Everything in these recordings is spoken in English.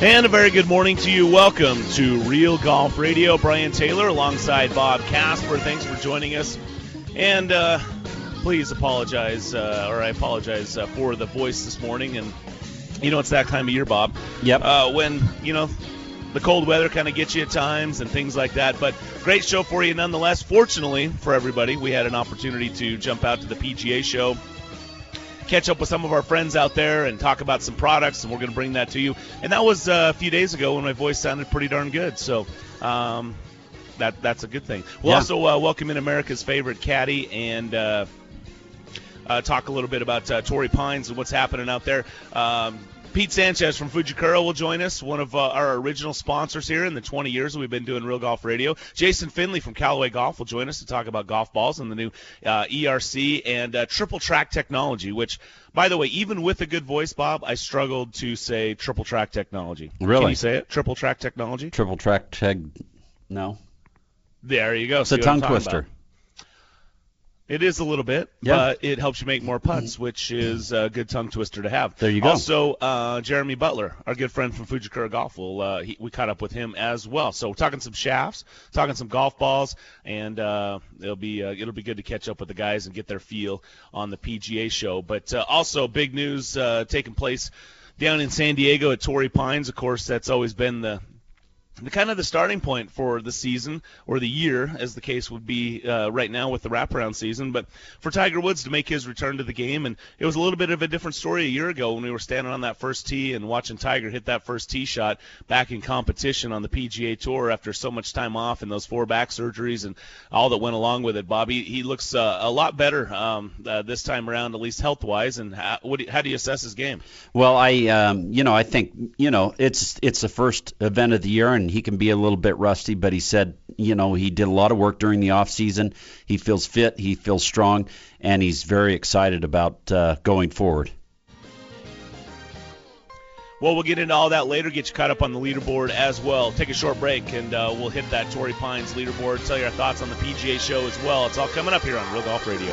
And a very good morning to you. Welcome to Real Golf Radio. Brian Taylor alongside Bob Casper. Thanks for joining us. And uh, please apologize, uh, or I apologize uh, for the voice this morning. And you know, it's that time of year, Bob. Yep. Uh, when, you know, the cold weather kind of gets you at times and things like that. But great show for you nonetheless. Fortunately for everybody, we had an opportunity to jump out to the PGA show catch up with some of our friends out there and talk about some products, and we're going to bring that to you. And that was uh, a few days ago when my voice sounded pretty darn good. So um, that that's a good thing. We'll Yeah. also uh, welcome in America's favorite caddy and. Uh, uh, talk a little bit about uh, Torrey Pines and what's happening out there. Um, Pete Sanchez from Fujikura will join us, one of uh, our original sponsors here in the 20 years we've been doing Real Golf Radio. Jason Finley from Callaway Golf will join us to talk about golf balls and the new uh, ERC and uh, triple track technology, which, by the way, even with a good voice, Bob, I struggled to say triple track technology. Really? Can you say it? Triple track technology? Triple track tech. No. There you go. It's a See I'm tongue twister. about. It is a little bit, Yeah. but it helps you make more putts, which is a good tongue twister to have. There you go. Also, uh, Jeremy Butler, our good friend from Fujikura Golf, will uh, he, we caught up with him as well. So we're talking some shafts, talking some golf balls, and uh, it'll be uh, it'll be good to catch up with the guys and get their feel on the PGA show. But uh, also, big news uh, taking place down in San Diego at Torrey Pines. Of course, that's always been the the kind of the starting point for the season or the year, as the case would be uh, right now with the wraparound season. But for Tiger Woods to make his return to the game, and it was a little bit of a different story a year ago when we were standing on that first tee and watching Tiger hit that first tee shot back in competition on the PGA Tour after so much time off and those four back surgeries and all that went along with it. Bobby, he looks uh, a lot better um, uh, this time around, at least health wise. And how, do you, how do you assess his game? Well, I, um, you know, I think, you know, it's it's the first event of the year, and he can be a little bit rusty. But he said, you know, he did a lot of work during the off season. He feels fit, he feels strong, and he's very excited about uh, going forward. Well, we'll get into all that later, get you caught up on the leaderboard as well. Take a short break, and uh, we'll hit that Torrey Pines leaderboard, tell you our thoughts on the PGA show as well. It's all coming up here on Real Golf Radio.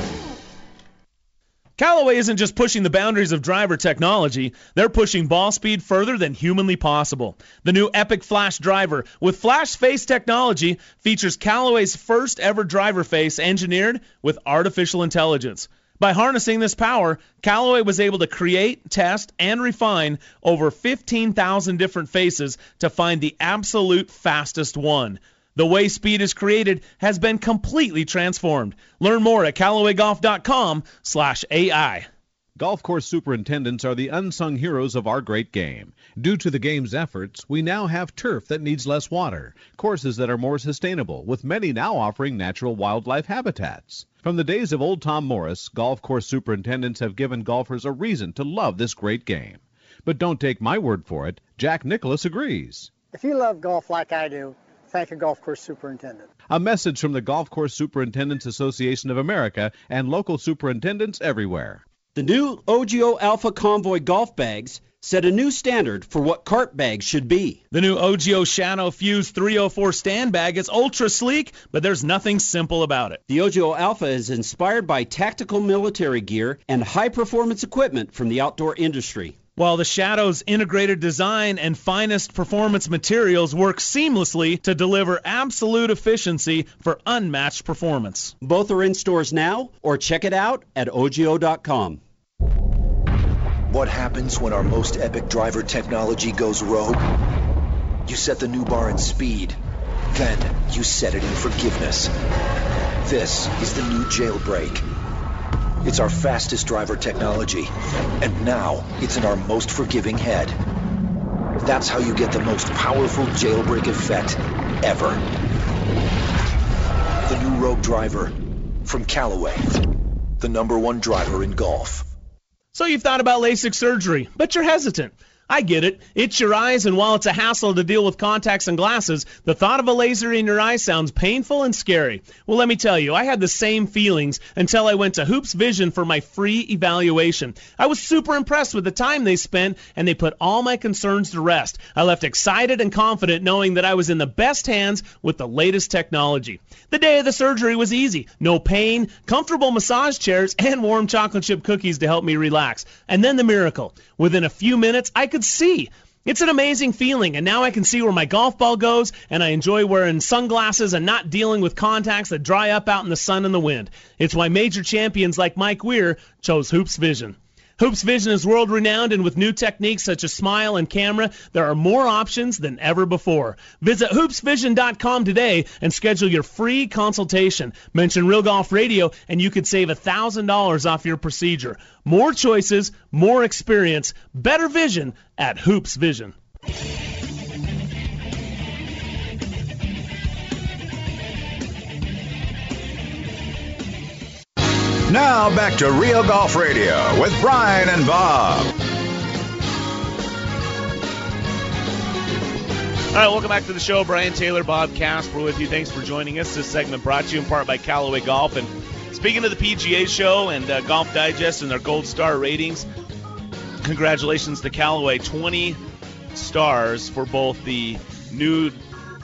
Callaway isn't just pushing the boundaries of driver technology, they're pushing ball speed further than humanly possible. The new Epic Flash driver with flash face technology features Callaway's first ever driver face engineered with artificial intelligence. By harnessing this power, Callaway was able to create, test, and refine over 15,000 different faces to find the absolute fastest one. The way speed is created has been completely transformed. Learn more at CallawayGolf.com/AI. Golf course superintendents are the unsung heroes of our great game. Due to the game's efforts, we now have turf that needs less water, courses that are more sustainable, with many now offering natural wildlife habitats. From the days of old Tom Morris, golf course superintendents have given golfers a reason to love this great game. But don't take my word for it, Jack Nicklaus agrees. If you love golf like I do, thank a golf course superintendent. A message from the Golf Course Superintendents Association of America and local superintendents everywhere. The new OGIO Alpha Convoy golf bags set a new standard for what cart bags should be. The new OGIO Shadow Fuse 304 stand bag is ultra sleek, but there's nothing simple about it. The OGIO Alpha is inspired by tactical military gear and high performance equipment from the outdoor industry. While the Shadow's integrated design and finest performance materials work seamlessly to deliver absolute efficiency for unmatched performance. Both are in stores now or check it out at OGIO.com. What happens when our most epic driver technology goes rogue? You set the new bar in speed. Then you set it in forgiveness. This is the new jailbreak. It's our fastest driver technology. And now it's in our most forgiving head. That's how you get the most powerful jailbreak effect ever. The new Rogue driver from Callaway. The number one driver in golf. So you've thought about LASIK surgery, but you're hesitant. I get it. It's your eyes, and while it's a hassle to deal with contacts and glasses, the thought of a laser in your eye sounds painful and scary. Well, let me tell you, I had the same feelings until I went to Hoopes Vision for my free evaluation. I was super impressed with the time they spent, and they put all my concerns to rest. I left excited and confident knowing that I was in the best hands with the latest technology. The day of the surgery was easy. No pain, comfortable massage chairs, and warm chocolate chip cookies to help me relax. And then the miracle. Within a few minutes, I could see. It's an amazing feeling, and now I can see where my golf ball goes, and I enjoy wearing sunglasses and not dealing with contacts that dry up out in the sun and the wind. It's why major champions like Mike Weir chose Hoopes Vision. Hoopes Vision is world renowned, and with new techniques such as smile and camera, there are more options than ever before. Visit hoopesvision.com today and schedule your free consultation. Mention Real Golf Radio, and you could save $1,000 off your procedure. More choices, more experience, better vision at Hoopes Vision. Now back to Real Golf Radio with Brian and Bob. All right, welcome back to the show. Brian Taylor, Bob Casper with you. Thanks for joining us. This segment brought to you in part by Callaway Golf. And speaking of the PGA show and uh, Golf Digest and their gold star ratings, congratulations to Callaway. 20 stars for both the new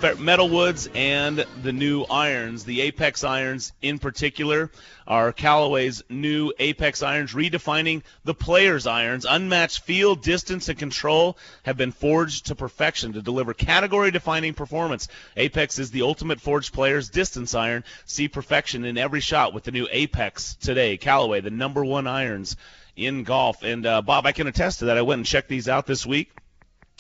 metalwoods and the new irons. The Apex irons, in particular, are Callaway's new Apex irons, redefining the player's irons. Unmatched feel, distance, and control have been forged to perfection to deliver category-defining performance. Apex is the ultimate forged player's distance iron. See perfection in every shot with the new Apex today. Callaway, the number one irons in golf. And uh, Bob, I can attest to that. I went and checked these out this week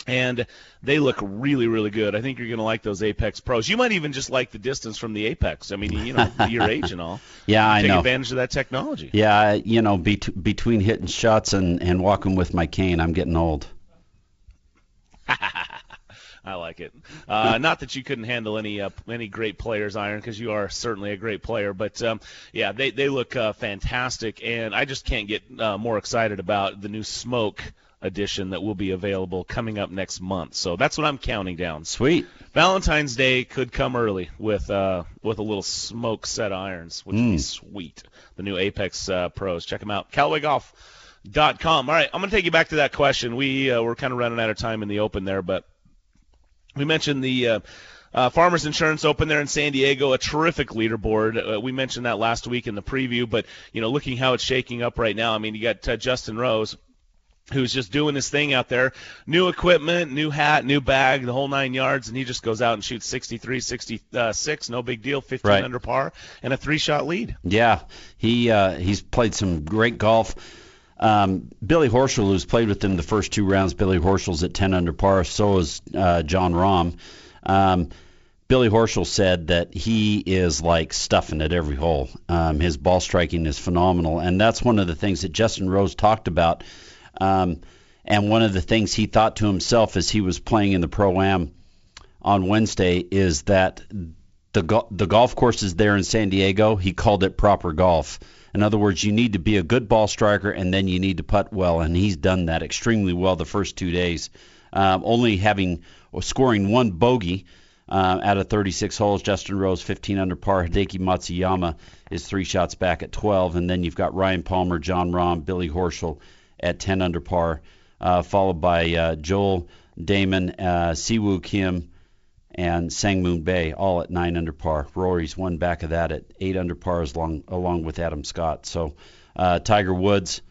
and they look really, really good. I think you're going to like those Apex Pros. You might even just like the distance from the Apex. I mean, you know, your age and all. yeah, I take know. Take advantage of that technology. Yeah, you know, be- between hitting shots and and walking with my cane, I'm getting old. I like it. Uh, not that you couldn't handle any uh, any great players iron because you are certainly a great player, but um, yeah, they they look uh, fantastic, and I just can't get uh, more excited about the new Smoke edition that will be available coming up next month. So that's what I'm counting down. Sweet. Valentine's Day could come early with uh, with a little smoke set irons, which would be Mm. sweet. The new Apex uh, Pros. Check them out. CallawayGolf.com. All right, I'm going to take you back to that question. We uh, we're kind of running out of time in the open there, but we mentioned the. Uh, uh, Farmers Insurance Open there in San Diego, a terrific leaderboard. Uh, we mentioned that last week in the preview, but you know, looking how it's shaking up right now. I mean, you got uh, Justin Rose, who's just doing his thing out there. New equipment, new hat, new bag, the whole nine yards, and he just goes out and shoots 63, 66, no big deal, 15 Right. under par, and a three-shot lead. Yeah, he uh, he's played some great golf. Um, Billy Horschel, who's played with him the first two rounds, Billy Horschel's at 10 under par. So is uh, Jon Rahm. Um, Billy Horschel said that he is like stuffing at every hole. Um, his ball striking is phenomenal, and that's one of the things that Justin Rose talked about. Um, and one of the things he thought to himself as he was playing in the pro am on Wednesday is that the go- the golf courses there in San Diego, he called it proper golf. In other words, you need to be a good ball striker and then you need to putt well, and he's done that extremely well the first two days. Um, only having or scoring one bogey uh, out of 36 holes. Justin Rose 15 under par. Hideki Matsuyama is three shots back at 12, and then you've got Ryan Palmer, Jon Rahm, Billy Horschel at 10 under par, uh, followed by uh, Joel Dahmen, uh, Siwoo Kim, and Sangmoon Bae, all at nine under par. Rory's one back of that at eight under par, as long, along with Adam Scott. So uh, Tiger Woods,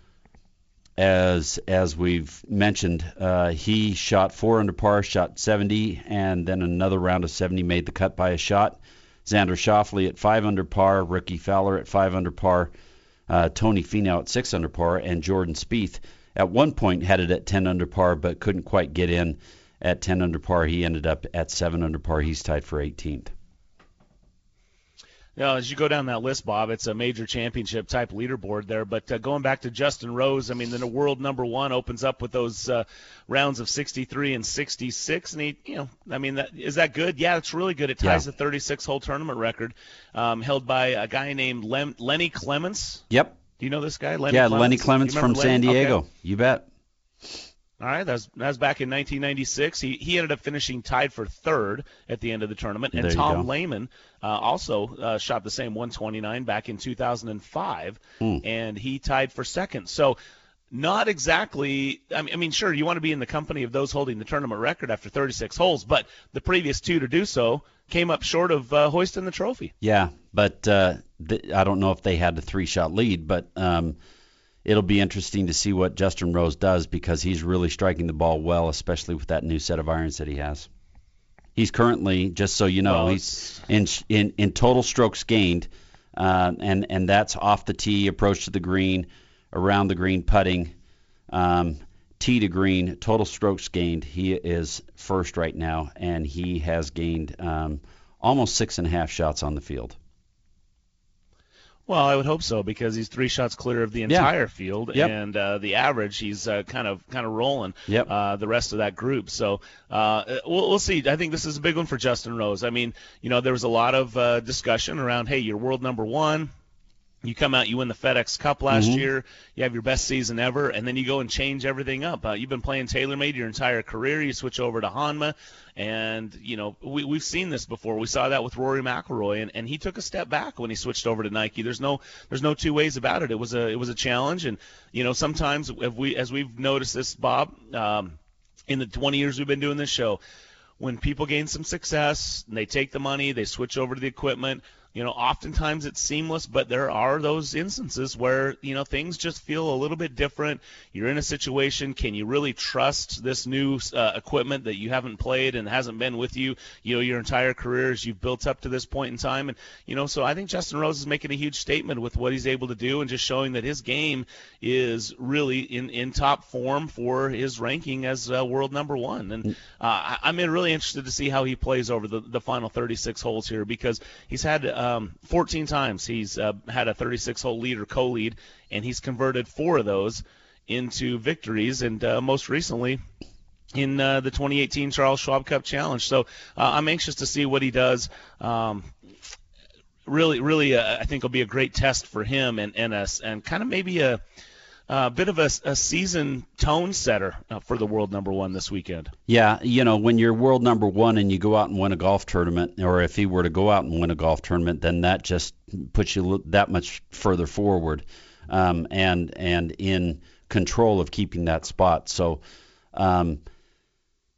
as as we've mentioned, uh, he shot four under par, shot 70, and then another round of 70 made the cut by a shot. Xander Schauffele at five under par, Rickie Fowler at five under par, uh, Tony Finau at six under par, and Jordan Spieth at one point had it at 10 under par, but couldn't quite get in at 10 under par. He ended up at 7 under par. He's tied for 18th. Now, as you go down that list, Bob, it's a major championship type leaderboard there. But uh, going back to Justin Rose, I mean, then the world number one opens up with those uh, rounds of 63 and 66, and he, you know, I mean, that, is that good? Yeah, it's really good. It ties Yeah. the 36-hole tournament record um, held by a guy named Lem- Lennie Clements. Yep. Do you know this guy? Lennie yeah, Clements? Lennie Clements from remember San Lennie? Okay. Diego. You bet. All right, that's that's back in 1996. He he ended up finishing tied for third at the end of the tournament, and Tom go. Lehman uh, also uh, shot the same 129 back in 2005, Hmm. and he tied for second. So. Not exactly. I mean, I mean, sure, you want to be in the company of those holding the tournament record after 36 holes, but the previous two to do so came up short of uh, hoisting the trophy. Yeah, but uh, th- I don't know if they had a three-shot lead, but um, it'll be interesting to see what Justin Rose does because he's really striking the ball well, especially with that new set of irons that he has. He's currently, just so you know, Well, he's in in in total strokes gained, uh, and and that's off the tee, approach to the green, around the green, putting, um, tee to green, total strokes gained. He is first right now, and he has gained um, almost six and a half shots on the field. Well, I would hope so because he's three shots clear of the Yeah. entire field, Yep. and uh, the average he's uh, kind of kind of rolling Yep. uh, the rest of that group. So uh, we'll, we'll see. I think this is a big one for Justin Rose. I mean, you know, there was a lot of uh, discussion around, hey, you're world number one. You come out, you win the FedEx Cup last Mhm. year. You have your best season ever, and then you go and change everything up. Uh, you've been playing TaylorMade your entire career. You switch over to Honma, and you know we, we've seen this before. We saw that with Rory McIlroy, and, and he took a step back when he switched over to Nike. There's no there's no two ways about it. It was a it was a challenge, and you know sometimes if we as we've noticed this, Bob, um, in the 20 years we've been doing this show, when people gain some success and they take the money, they switch over to the equipment. You know, oftentimes it's seamless, but there are those instances where, you know, things just feel a little bit different. You're in a situation, can you really trust this new uh, equipment that you haven't played and hasn't been with you, you know, your entire career as you've built up to this point in time? And, you know, so I think Justin Rose is making a huge statement with what he's able to do and just showing that his game is really in, in top form for his ranking as uh, world number one. And uh, I- I'm really interested to see how he plays over the, the final 36 holes here because he's had um, 14 times he's uh, had a 36 hole lead or co-lead, and he's converted four of those into victories, and uh, most recently in uh, the 2018 Charles Schwab Cup Challenge. So uh, I'm anxious to see what he does. Um, really, really, uh, I think will be a great test for him, and and a, and kind of maybe a. A bit of a, a season tone setter uh, for the world number one this weekend. Yeah, you know, when you're world number one and you go out and win a golf tournament, or if he were to go out and win a golf tournament, then that just puts you that much further forward, um, and and in control of keeping that spot. So, um,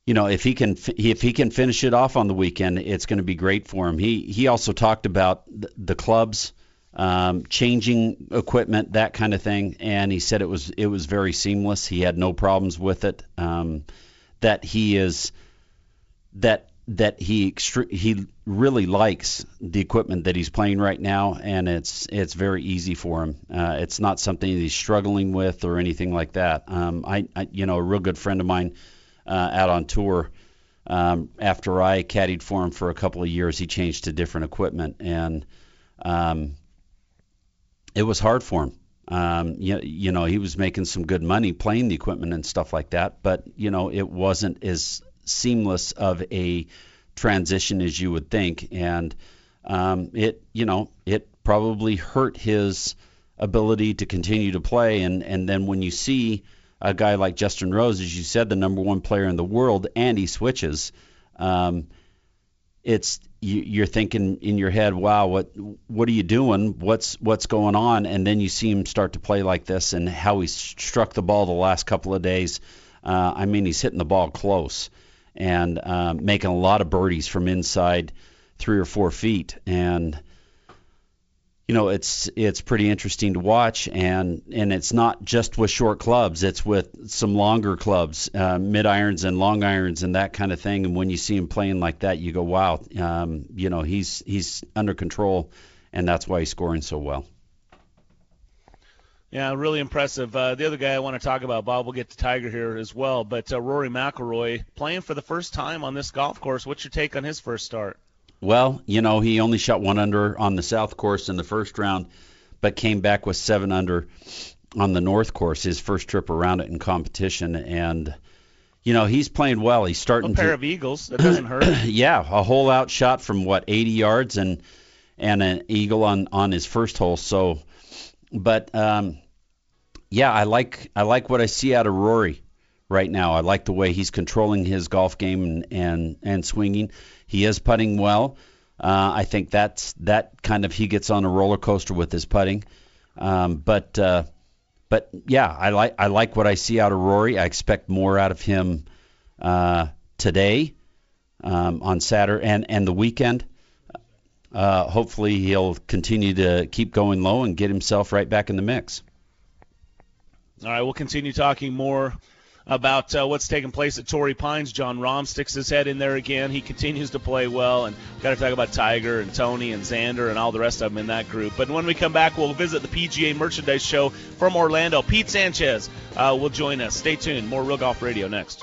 you know, if he can if he can finish it off on the weekend, it's going to be great for him. He he also talked about the clubs. Um, changing equipment, that kind of thing, and he said it was it was very seamless. He had no problems with it. Um, that he is that that he extre- he really likes the equipment that he's playing right now, and it's it's very easy for him. Uh, it's not something he's struggling with or anything like that. Um, I, I you know a real good friend of mine uh, out on tour. Um, after I caddied for him for a couple of years, he changed to different equipment, and um, it was hard for him. Um, you, you know, he was making some good money playing the equipment and stuff like that, but you know, it wasn't as seamless of a transition as you would think, and um, it, you know, it probably hurt his ability to continue to play. And and then when you see a guy like Justin Rose, as you said, the number one player in the world, and he switches. Um, it's you, you're thinking in your head, wow, what what are you doing? What's what's going on? And then you see him start to play like this, and how he struck the ball the last couple of days. Uh, I mean, he's hitting the ball close and um, making a lot of birdies from inside three or four feet, and you know it's it's pretty interesting to watch and and it's not just with short clubs it's with some longer clubs uh, mid irons and long irons and that kind of thing and when you see him playing like that you go wow um, you know he's he's under control and that's why he's scoring so well Yeah, really impressive. Uh, the other guy I want to talk about, Bob, we'll get to Tiger here as well, but uh, Rory McIlroy playing for the first time on this golf course. What's your take on his first start? Well, you know, he only shot one under on the south course in the first round, but came back with seven under on the north course, his first trip around it in competition. And, you know, he's playing well. He's starting A pair to. of eagles. That doesn't hurt. yeah, a hole out shot from what 80 yards and and an eagle on on his first hole. So, but um, yeah, I like I like what I see out of Rory. Right now. I like the way he's controlling his golf game and and, and swinging. He is putting well. Uh, I think that's that kind of he gets on a roller coaster with his putting. Um, but uh, but yeah, I like I like what I see out of Rory. I expect more out of him uh, today um, on Saturday and and the weekend. Uh, hopefully he'll continue to keep going low and get himself right back in the mix. All right, we'll continue talking more about uh, what's taking place at Torrey Pines. Jon Rahm sticks his head in there again. He continues to play well, and got to talk about Tiger and Tony and Xander and all the rest of them in that group. But when we come back, we'll visit the PGA Merchandise Show from Orlando. Pete Sanchez uh, will join us. Stay tuned. More Real Golf Radio next.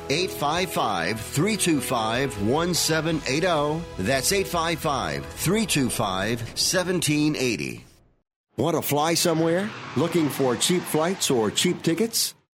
855 325 1780. That's 855 325 1780. Want to fly somewhere? Looking for cheap flights or cheap tickets?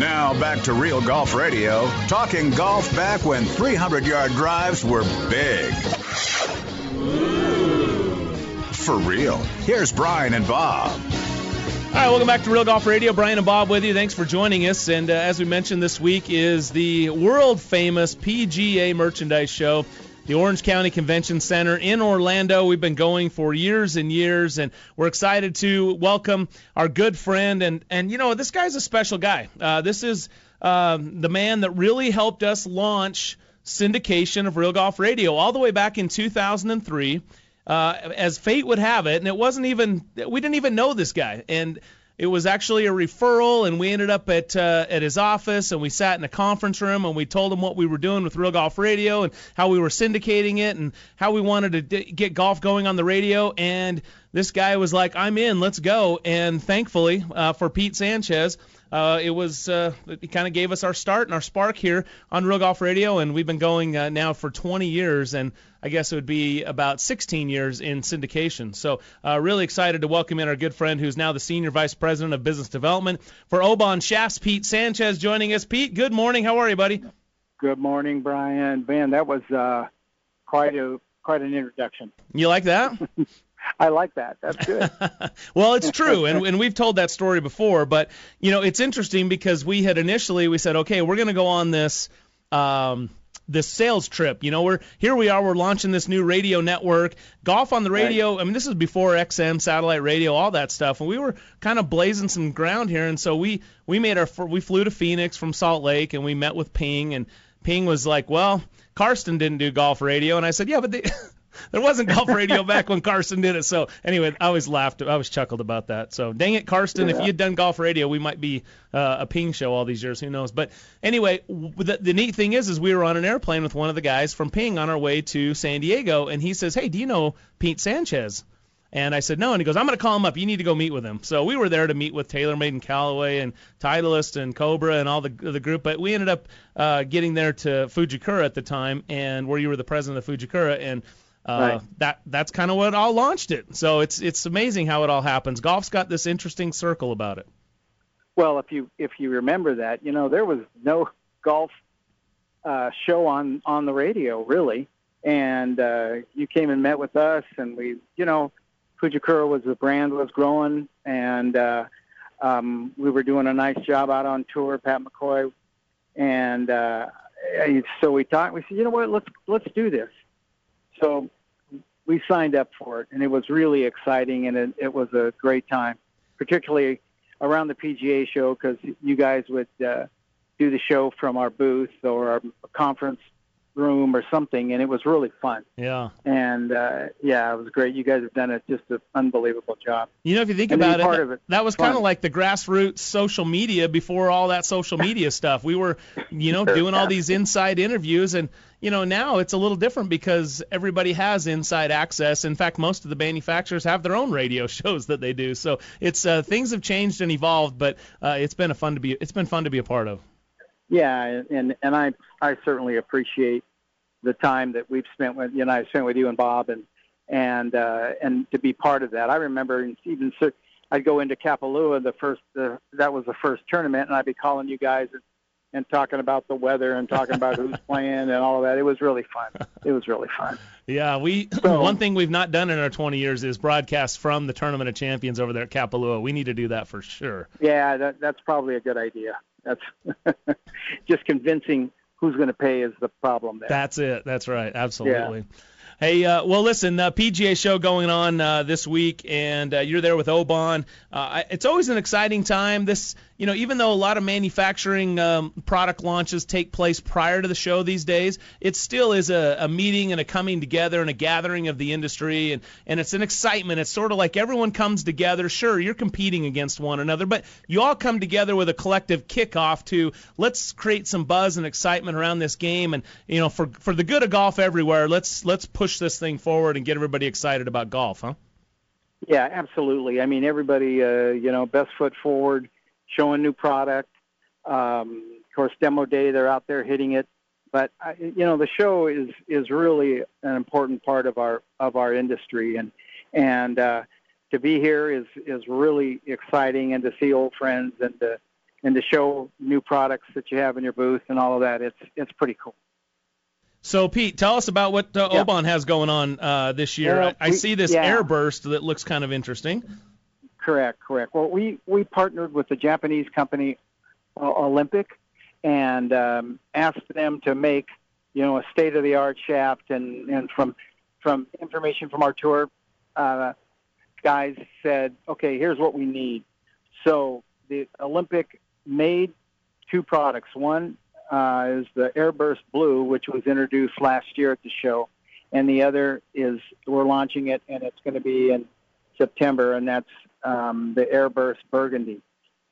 Now back to Real Golf Radio, talking golf back when 300 yard drives were big. For real. Here's Brian and Bob. All right, welcome back to Real Golf Radio. Brian and Bob with you. Thanks for joining us. And uh, as we mentioned, this week is the world famous PGA Merchandise Show the Orange County Convention Center in Orlando. We've been going for years and years, and we're excited to welcome our good friend. And, and you know, this guy's a special guy. Uh, this is um, the man that really helped us launch syndication of Real Golf Radio all the way back in 2003. Uh, as fate would have it, and it wasn't even we didn't even know this guy, and it was actually a referral, and we ended up at uh, at his office, and we sat in a conference room, and we told him what we were doing with Real Golf Radio, and how we were syndicating it, and how we wanted to d- get golf going on the radio, and this guy was like, "I'm in, let's go." And thankfully uh, for Pete Sanchez, uh, it was uh, it kind of gave us our start and our spark here on Real Golf Radio, and we've been going uh, now for 20 years, and I guess it would be about 16 years in syndication. So uh, really excited to welcome in our good friend who's now the senior vice president of business development for Oban Shafts, Pete Sanchez, joining us. Pete, good morning. How are you, buddy? Good morning, Brian. Man, that was uh, quite a quite an introduction. You like that? I like that. That's good. well, it's true, and, and we've told that story before. But you know, it's interesting because we had initially we said, okay, we're going to go on this um, this sales trip. You know, we're here we are, we're launching this new radio network, golf on the radio. Right. I mean, this is before XM, satellite radio, all that stuff, and we were kind of blazing some ground here. And so we we made our we flew to Phoenix from Salt Lake, and we met with Ping, and Ping was like, well. Karsten didn't do golf radio, and I said, yeah, but they, there wasn't golf radio back when Karsten did it. So anyway, I always laughed. I was chuckled about that. So dang it, Karsten, yeah. if you'd done golf radio, we might be uh, a ping show all these years. Who knows? But anyway, the, the neat thing is, is we were on an airplane with one of the guys from Ping on our way to San Diego, and he says, hey, do you know Pete Sanchez? And I said no, and he goes, I'm going to call him up. You need to go meet with him. So we were there to meet with TaylorMade and Callaway and Titleist and Cobra and all the the group. But we ended up uh, getting there to Fujikura at the time, and where you were the president of Fujikura, and uh, right. that that's kind of what all launched it. So it's it's amazing how it all happens. Golf's got this interesting circle about it. Well, if you if you remember that, you know there was no golf uh, show on on the radio really, and uh, you came and met with us, and we, you know, Fujikura was the brand was growing, and uh, um, we were doing a nice job out on tour. Pat McCoy, and uh, so we talked. We said, you know what, let's let's do this so we signed up for it, and it was really exciting, and it, it was a great time, particularly around the PGA show because you guys would uh, do the show from our booth or our conference room or something, and it was really fun. Yeah. And uh, yeah, it was great. You guys have done a, just an unbelievable job. You know, if you think and about it, that, it, that was kind of like the grassroots social media before all that social media stuff. We were, you know, doing all these inside interviews, and you know, now it's a little different because everybody has inside access. In fact, most of the manufacturers have their own radio shows that they do. So it's uh, things have changed and evolved, but uh, it's been a fun to be it's been fun to be a part of. Yeah, and and I I certainly appreciate the time that we've spent with you know I spent with you and Bob and and uh, and to be part of that. I remember even I'd go into Kapalua the first uh, that was the first tournament and I'd be calling you guys and, and talking about the weather and talking about who's playing and all of that. It was really fun. It was really fun. Yeah, we so, one thing we've not done in our 20 years is broadcast from the Tournament of Champions over there at Kapalua. We need to do that for sure. Yeah, that, that's probably a good idea. That's just convincing who's going to pay is the problem there. That's it. That's right. Absolutely. Yeah. Hey, uh, well, listen, uh, PGA show going on uh, this week, and uh, you're there with Oban. Uh, it's always an exciting time. This, you know, even though a lot of manufacturing um, product launches take place prior to the show these days, it still is a, a meeting and a coming together and a gathering of the industry, and and it's an excitement. It's sort of like everyone comes together. Sure, you're competing against one another, but you all come together with a collective kickoff to let's create some buzz and excitement around this game, and you know, for for the good of golf everywhere, let's let's push this thing forward and get everybody excited about golf, huh? Yeah, absolutely. I mean, everybody, uh, you know, best foot forward, showing new product. Um, of course, demo day, they're out there hitting it. But uh, you know, the show is is really an important part of our of our industry, and and uh, to be here is is really exciting, and to see old friends and to and to show new products that you have in your booth and all of that. It's it's pretty cool. So, Pete, tell us about what uh, yeah. Has going on uh, this year. I, I, see this yeah. airburst that looks kind of interesting. Correct, correct. Well, we, we partnered with the Japanese company uh, Olympic and um, asked them to make, you know, a state-of-the-art shaft. And, and from from information from our tour, uh, guys said, okay, here's what we need. So the Olympic made two products. One uh, is the Airburst Blue, which was introduced last year at the show, and the other is we're launching it, and it's going to be in September, and that's um, the Airburst Burgundy.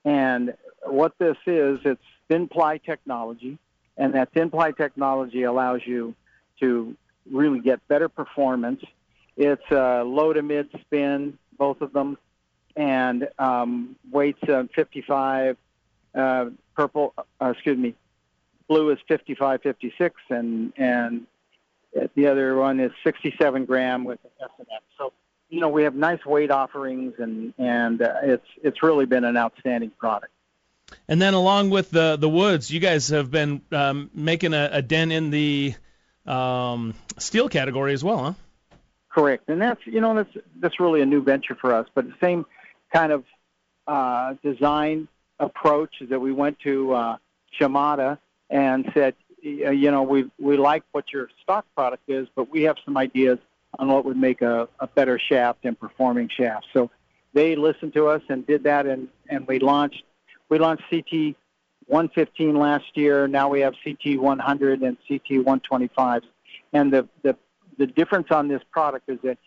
And what this is, it's thin ply technology, and that thin ply technology allows you to really get better performance. It's uh, low to mid spin, both of them, and um, weights uh, 55. Uh, purple, uh, excuse me, blue is 55, 56, and and the other one is 67 gram with S&X. So you know we have nice weight offerings, and and uh, it's it's really been an outstanding product. And then along with the the woods, you guys have been um, making a, a dent in the um, steel category as well, huh? Correct, and that's you know that's that's really a new venture for us, but the same kind of uh, design approach that we went to uh, Shimada and said, you know, we we like what your stock product is, but we have some ideas on what would make a, a better shaft and performing shaft. So they listened to us and did that, and and we launched we launched CT 115 last year. Now we have CT 100 and CT 125, and the the the difference on this product is that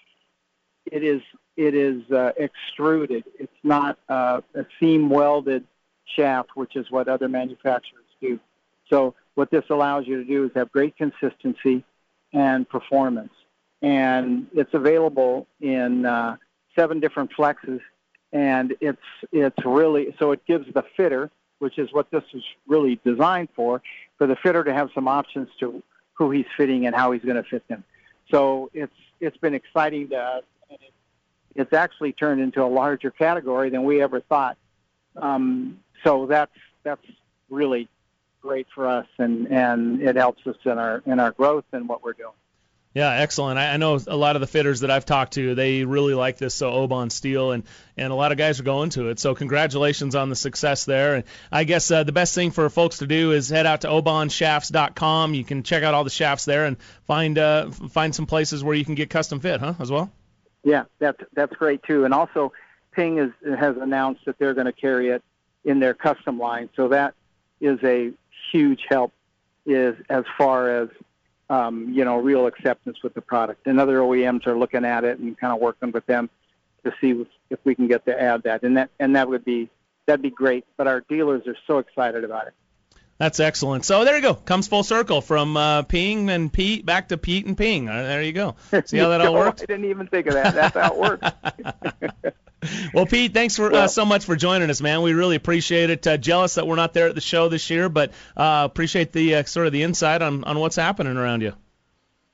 it is it is uh, extruded. It's not uh, a seam welded shaft, which is what other manufacturers do. So what this allows you to do is have great consistency and performance. And it's available in uh, seven different flexes, and it's it's really so it gives the fitter, which is what this is really designed for, for the fitter to have some options to who he's fitting and how he's going to fit them. So it's it's been exciting to it's actually turned into a larger category than we ever thought. Um, so that's that's really great for us, and and it helps us in our in our growth and what we're doing. Yeah, excellent. I, I know a lot of the fitters that I've talked to, they really like this so Oban steel, and and a lot of guys are going to it. So congratulations on the success there. And I guess uh, the best thing for folks to do is head out to obanshafts.com. You can check out all the shafts there and find uh, find some places where you can get custom fit, huh? As well. Yeah, that's that's great too. And also, Ping is, has announced that they're going to carry it in their custom line. So that is a huge help is as far as um, you know real acceptance with the product. And other OEMs are looking at it and kind of working with them to see if we can get to add that. And that and that would be that'd be great. But our dealers are so excited about it. That's excellent. So there you go. Comes full circle from uh, Ping and Pete back to Pete and Ping. Uh, there you go. See how that all works? I didn't even think of that. That's how it works. well, Pete, thanks for uh, so much for joining us, man. We really appreciate it. Uh, jealous that we're not there at the show this year, but uh, appreciate the uh, sort of the insight on, on what's happening around you.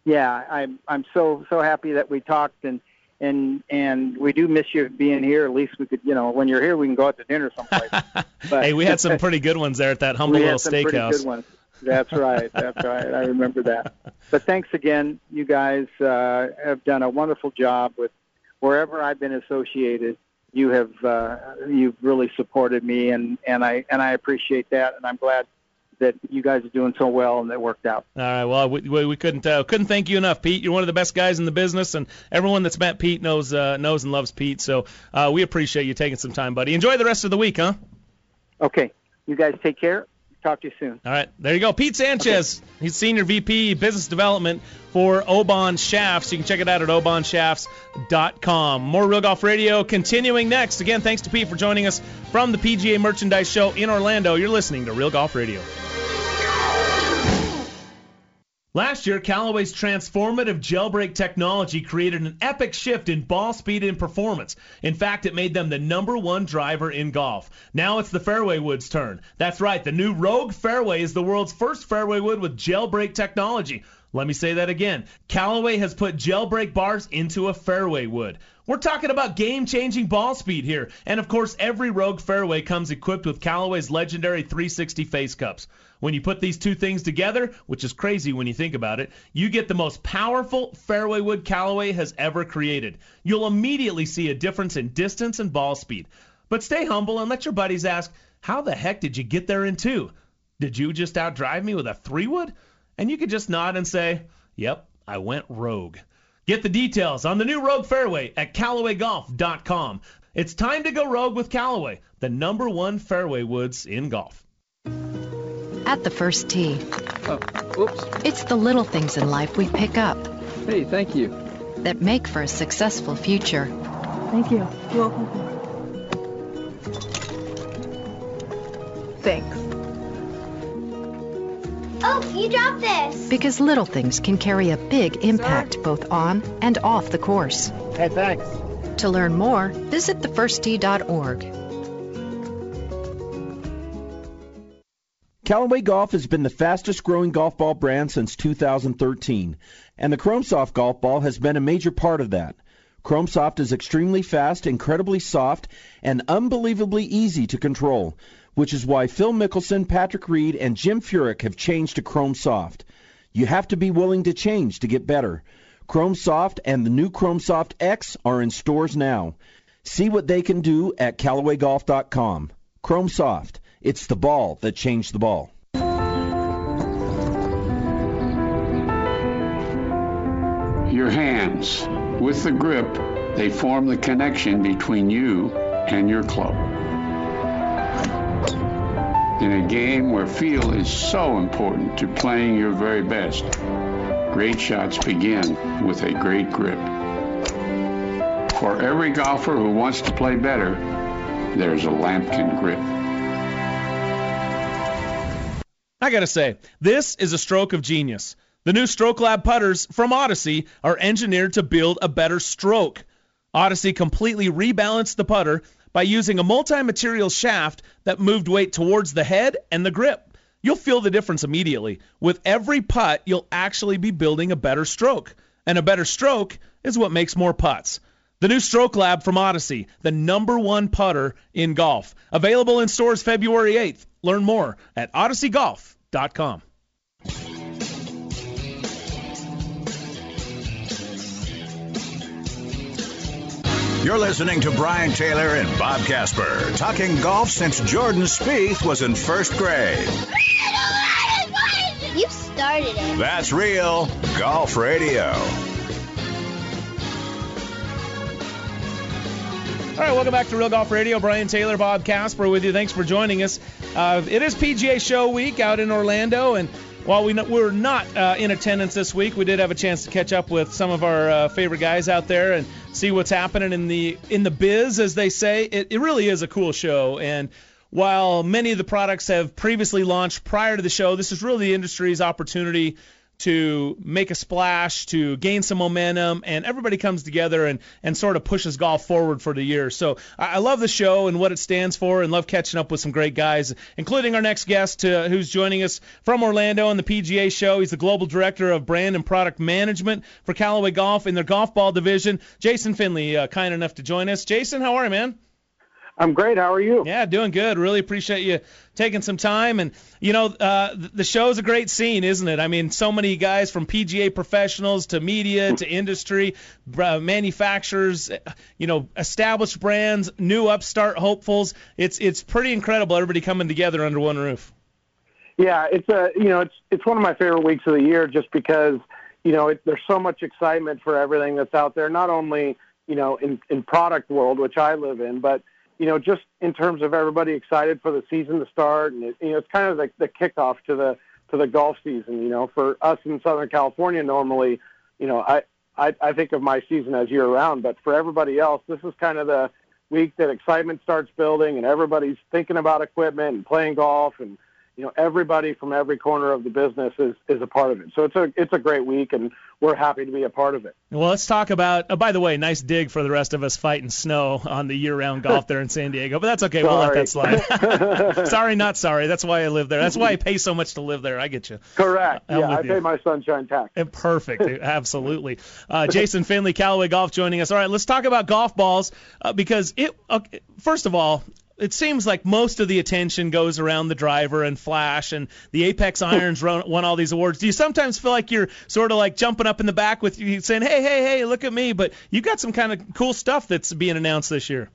Yeah, I'm I'm so so happy that we talked and and and we do miss you being here. At least we could, you know, when you're here, we can go out to dinner someplace. But, hey, we had some pretty good ones there at that humble we little had some steakhouse. Pretty good ones. That's right. That's right. I remember that. But thanks again. You guys uh, have done a wonderful job with wherever I've been associated. You have uh, you've really supported me, and and I and I appreciate that, and I'm glad that you guys are doing so well and that worked out. All right. Well, we, we couldn't uh, couldn't thank you enough, Pete. You're one of the best guys in the business, and everyone that's met Pete knows uh, knows and loves Pete. So uh, we appreciate you taking some time, buddy. Enjoy the rest of the week, huh? Okay. You guys take care. Talk to you soon. All right. There you go. Pete Sanchez. Okay. He's Senior VP Business Development for Oban Shafts. You can check it out at obanshafts.com. More Real Golf Radio continuing next. Again, thanks to Pete for joining us from the PGA Merchandise Show in Orlando. You're listening to Real Golf Radio. Last year, Callaway's transformative jailbreak technology created an epic shift in ball speed and performance. In fact, it made them the number one driver in golf. Now it's the fairway wood's turn. That's right, the new Rogue Fairway is the world's first fairway wood with jailbreak technology. Let me say that again. Callaway has put jailbreak bars into a fairway wood. We're talking about game-changing ball speed here. And of course, every Rogue fairway comes equipped with Callaway's legendary 360 face cups. When you put these two things together, which is crazy when you think about it, you get the most powerful fairway wood Callaway has ever created. You'll immediately see a difference in distance and ball speed. But stay humble and let your buddies ask, how the heck did you get there in two? Did you just outdrive me with a three wood? and you could just nod and say, Yep, I went rogue. Get the details on the new Rogue Fairway at CallawayGolf.com. It's time to go rogue with Callaway, the number one fairway woods in golf. At the first tee, oh, oops. it's the little things in life we pick up. Hey, thank you. That make for a successful future. Thank you. You're welcome. Thanks. Oh, you dropped this. Because little things can carry a big impact both on and off the course. Hey, thanks. To learn more, visit thefirsttee.org. Callaway Golf has been the fastest growing golf ball brand since 2013, and the Chromesoft golf ball has been a major part of that. Chromesoft is extremely fast, incredibly soft, and unbelievably easy to control, which is why Phil Mickelson, Patrick Reed, and Jim Furyk have changed to Chrome Soft. You have to be willing to change to get better. Chrome Soft and the new Chrome Soft X are in stores now. See what they can do at CallawayGolf.com. Chrome Soft. It's the ball that changed the ball. Your hands. With the grip, they form the connection between you and your club. In a game where feel is so important to playing your very best, great shots begin with a great grip. For every golfer who wants to play better, there's a Lamkin grip. I gotta say, this is a stroke of genius. The new Stroke Lab putters from Odyssey are engineered to build a better stroke. Odyssey completely rebalanced the putter by using a multi-material shaft that moved weight towards the head and the grip. You'll feel the difference immediately. With every putt, you'll actually be building a better stroke. And a better stroke is what makes more putts. The new Stroke Lab from Odyssey, the number one putter in golf. Available in stores February 8th. Learn more at odysseygolf.com. You're listening to Brian Taylor and Bob Casper talking golf since Jordan Spieth was in first grade. You started it. That's real golf radio. All right, welcome back to Real Golf Radio. Brian Taylor, Bob Casper with you. Thanks for joining us. Uh, it is PGA Show week out in Orlando, and while we we're not uh, in attendance this week, we did have a chance to catch up with some of our uh, favorite guys out there and see what's happening in the in the biz, as they say. It, it really is a cool show, and while many of the products have previously launched prior to the show, this is really the industry's opportunity to make a splash, to gain some momentum, and everybody comes together and, and sort of pushes golf forward for the year. So I, I love the show and what it stands for, and love catching up with some great guys, including our next guest uh, who's joining us from Orlando on the PGA show. He's the global director of brand and product management for Callaway Golf in their golf ball division. Jason Finley, uh, kind enough to join us. Jason, how are you, man? I'm great. How are you? Yeah, doing good. Really appreciate you taking some time. And, you know, uh, the show's a great scene, isn't it? I mean, so many guys from PGA professionals to media to industry, uh, manufacturers, you know, established brands, new upstart hopefuls. It's it's pretty incredible. Everybody coming together under one roof. Yeah, it's a you know it's it's one of my favorite weeks of the year just because you know it, there's so much excitement for everything that's out there. Not only you know in in product world, which I live in, but you know, just in terms of everybody excited for the season to start, and it, you know, it's kind of like the kickoff to the to the golf season. You know, for us in Southern California, normally, you know, I I, I think of my season as year round, but for everybody else, this is kind of the week that excitement starts building, and everybody's thinking about equipment and playing golf, and you know, everybody from every corner of the business is is a part of it. So it's a it's a great week, and we're happy to be a part of it. Well, let's talk about. Oh, by the way, nice dig for the rest of us fighting snow on the year-round golf there in San Diego, but that's okay. Sorry. We'll let that slide. sorry, not sorry. That's why I live there. That's why I pay so much to live there. I get you. Correct. I'm yeah, I you. pay my sunshine tax. Perfect. Absolutely. Uh, Jason Finley, Callaway Golf, joining us. All right, let's talk about golf balls uh, because it. Okay, first of all, it seems like most of the attention goes around the driver and flash and the Apex irons run, won all these awards. Do you sometimes feel like you're sort of like jumping up in the back with you saying hey hey hey look at me but you got some kind of cool stuff that's being announced this year.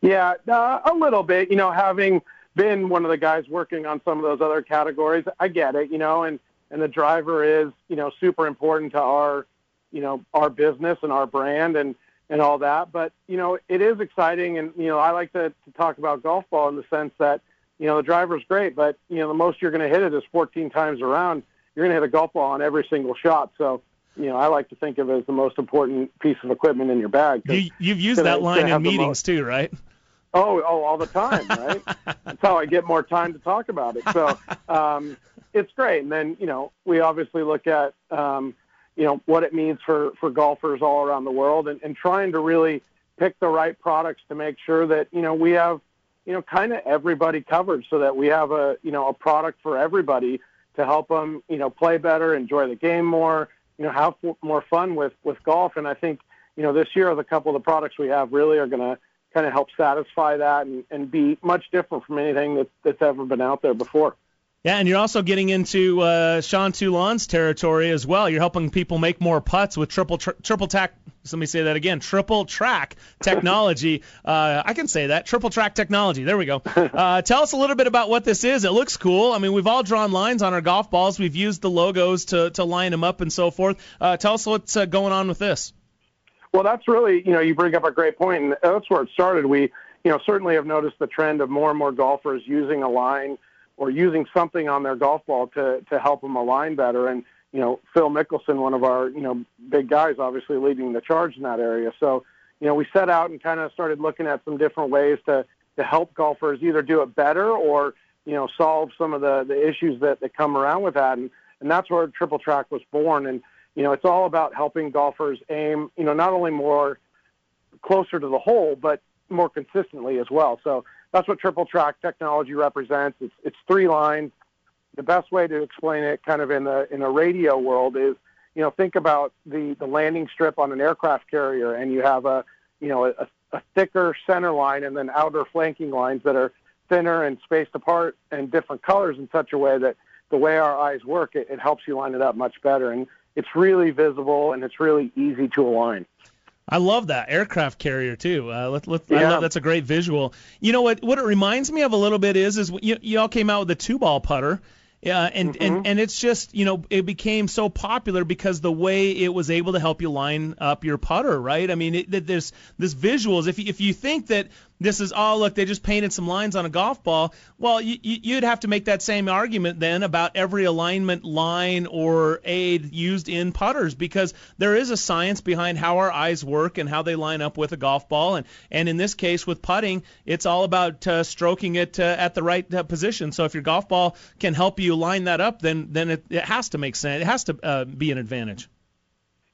Yeah uh, a little bit you know having been one of the guys working on some of those other categories i get it you know and and the driver is you know super important to our you know our business and our brand and and all that. But you know, it is exciting, and you know, I like to, to talk about golf ball in the sense that you know the driver's great, but you know, the most you're going to hit it is 14 times around. You're going to hit a golf ball on every single shot. So you know, I like to think of it as the most important piece of equipment in your bag. You, you've used that line in meetings too, right? Oh, oh, all the time, right? That's how I get more time to talk about it. So um, it's great. And then you know we obviously look at um, you know what it means for for golfers all around the world, and, and trying to really pick the right products to make sure that you know we have you know kind of everybody covered, so that we have a you know a product for everybody to help them you know play better, enjoy the game more, you know have more fun with with golf. And I think you know this year the couple of the products we have really are going to kind of help satisfy that and, and be much different from anything that, that's ever been out there before. Yeah, and you're also getting into uh, Sean Toulon's territory as well. You're helping people make more putts with triple tr- triple tack. Let me say that again. Triple track technology. uh, I can say that. Triple track technology. There we go. Uh, tell us a little bit about what this is. It looks cool. I mean, we've all drawn lines on our golf balls. We've used the logos to to line them up and so forth. Uh, tell us what's uh, going on with this. Well, that's really, you know, you bring up a great point, and that's where it started. We, you know, certainly have noticed the trend of more and more golfers using a line or using something on their golf ball to to help them align better. And you know, Phil Mickelson, one of our you know big guys, obviously leading the charge in that area. So, you know, we set out and kind of started looking at some different ways to to help golfers either do it better or you know solve some of the the issues that that come around with that. And and that's where Triple Track was born. And you know, it's all about helping golfers aim, you know, not only more closer to the hole, but more consistently as well. So that's what triple track technology represents. It's, it's three lines. The best way to explain it kind of in the in a radio world is, you know, think about the, the landing strip on an aircraft carrier and you have a, you know, a, a thicker center line and then outer flanking lines that are thinner and spaced apart and different colors in such a way that the way our eyes work, it, it helps you line it up much better. And it's really visible and it's really easy to align. I love that aircraft carrier too. Uh, let, let, yeah. I love, that's a great visual. You know what? What it reminds me of a little bit is is you, you all came out with the two ball putter. Yeah, and, mm-hmm. and and it's just you know it became so popular because the way it was able to help you line up your putter, right? I mean, it, there's this visuals. If you, if you think that this is oh look they just painted some lines on a golf ball. Well you, you'd have to make that same argument then about every alignment line or aid used in putters because there is a science behind how our eyes work and how they line up with a golf ball. And and in this case with putting it's all about uh, stroking it uh, at the right uh, position. So if your golf ball can help you line that up then then it, it has to make sense. It has to uh, be an advantage.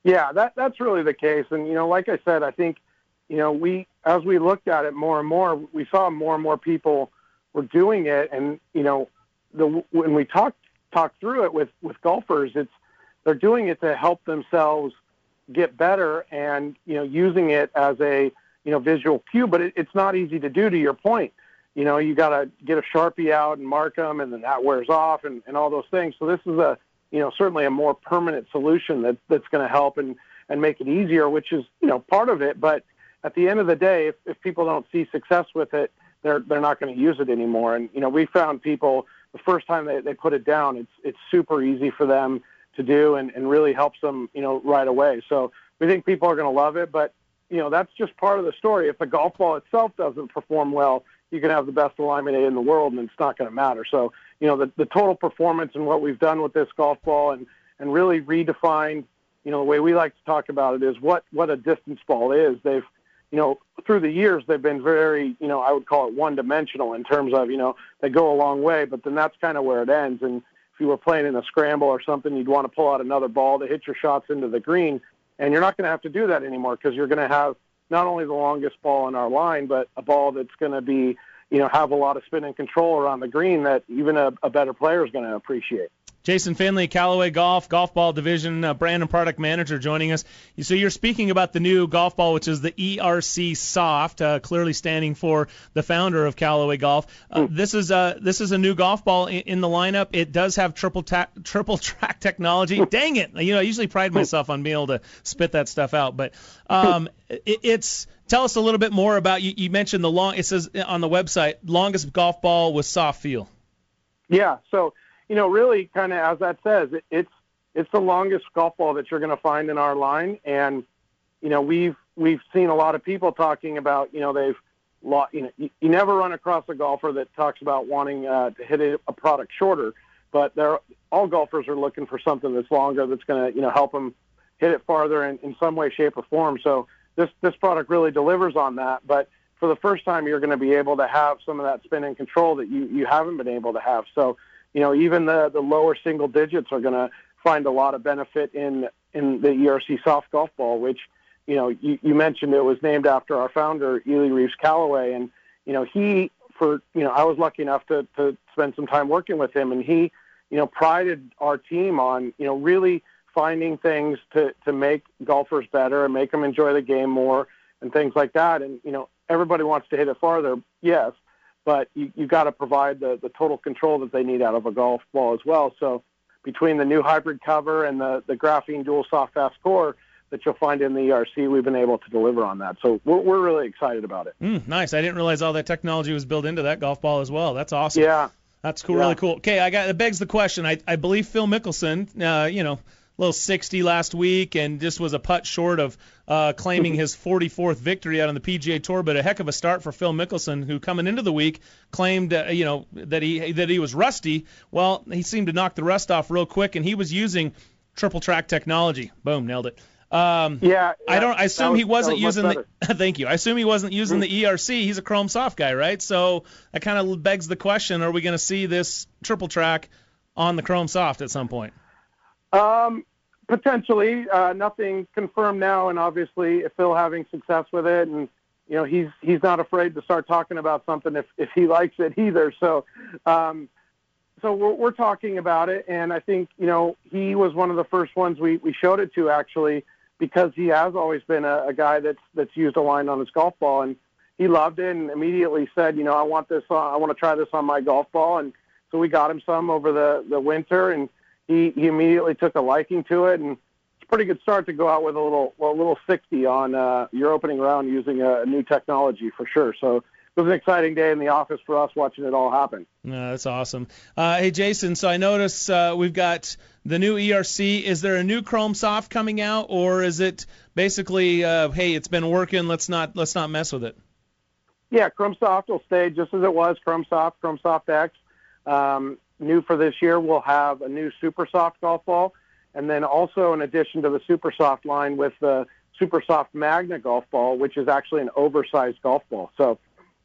Yeah that that's really the case. And you know like I said I think you know, we as we looked at it more and more, we saw more and more people were doing it, and you know, the when we talked talked through it with with golfers, it's they're doing it to help themselves get better, and you know, using it as a you know visual cue, but it, it's not easy to do. To your point, you know, you got to get a sharpie out and mark them, and then that wears off, and and all those things. So this is a you know certainly a more permanent solution that that's going to help and and make it easier, which is you know part of it, but at the end of the day, if, if people don't see success with it, they're they're not going to use it anymore. And you know, we found people the first time they, they put it down, it's it's super easy for them to do and, and really helps them, you know, right away. So we think people are going to love it, but you know, that's just part of the story. If the golf ball itself doesn't perform well, you can have the best alignment aid in the world and it's not going to matter. So, you know, the, the total performance and what we've done with this golf ball and, and really redefined, you know, the way we like to talk about it is what, what a distance ball is. They've, you know, through the years they've been very, you know, I would call it one-dimensional in terms of, you know, they go a long way, but then that's kind of where it ends. And if you were playing in a scramble or something, you'd want to pull out another ball to hit your shots into the green, and you're not going to have to do that anymore because you're going to have not only the longest ball in our line, but a ball that's going to be, you know, have a lot of spin and control around the green that even a, a better player is going to appreciate. Jason Finley, Callaway Golf, Golf Ball Division uh, brand and product manager, joining us. So you're speaking about the new golf ball, which is the ERC Soft, uh, clearly standing for the founder of Callaway Golf. Uh, mm. This is a this is a new golf ball in, in the lineup. It does have triple ta- triple track technology. Dang it! You know, I usually pride myself on being able to spit that stuff out, but um, it, it's tell us a little bit more about you, you mentioned the long. It says on the website longest golf ball with soft feel. Yeah. So you know, really kind of as that says, it, it's it's the longest golf ball that you're going to find in our line, and you know we've we've seen a lot of people talking about you know they've you know you, you never run across a golfer that talks about wanting uh, to hit a, a product shorter, but they're all golfers are looking for something that's longer that's going to you know help them hit it farther in, in some way, shape, or form. So this this product really delivers on that, but for the first time, you're going to be able to have some of that spin and control that you you haven't been able to have. So, you know, even the the lower single digits are going to find a lot of benefit in in the ERC soft golf ball, which you know you, you mentioned it was named after our founder Ely Reeves Callaway, and you know he for you know I was lucky enough to to spend some time working with him, and he you know prided our team on you know really finding things to to make golfers better and make them enjoy the game more and things like that. And you know everybody wants to hit it farther, yes, but you you got to provide the the total control that they need out of a golf ball as well. So between the new hybrid cover and the the graphene dual soft fast core that you'll find in the ERC, we've been able to deliver on that. So we're, we're really excited about it. Mm, nice. I didn't realize all that technology was built into that golf ball as well. That's awesome. Yeah. That's cool. Yeah. Really cool. Okay, I got. It begs the question. I I believe Phil Mickelson, uh, you know, little 60 last week and just was a putt short of uh, claiming his 44th victory out on the PGA Tour. But a heck of a start for Phil Mickelson, who coming into the week claimed, uh, you know, that he that he was rusty. Well, he seemed to knock the rust off real quick, and he was using triple track technology. Boom, nailed it. Um, yeah, I don't. I assume was- he wasn't was using the. thank you. I assume he wasn't using the ERC. He's a Chrome Soft guy, right? So that kind of begs the question: Are we going to see this triple track on the Chrome Soft at some point? Um, potentially, uh, nothing confirmed now, and obviously, if Phil having success with it, and you know, he's he's not afraid to start talking about something if if he likes it either. So, um, so we're we're talking about it, and I think you know he was one of the first ones we we showed it to actually because he has always been a, a guy that's that's used a line on his golf ball, and he loved it and immediately said, you know, I want this on, I want to try this on my golf ball, and so we got him some over the the winter, and he he immediately took a liking to it, and it's a pretty good start to go out with a little well, a little 60 on uh, your opening round using a, a new technology for sure. So it was an exciting day in the office for us watching it all happen. No, that's awesome. Uh, hey, Jason. So I notice uh, we've got the new ERC. Is there a new Chrome Soft coming out, or is it basically, uh, hey, it's been working. Let's not let's not mess with it. Yeah, Chrome Soft will stay just as it was. Chrome Soft, Chrome Soft X. Um, new for this year, we'll have a new Super Soft golf ball, and then also in addition to the Super Soft line with the Super Soft Magna golf ball, which is actually an oversized golf ball. So,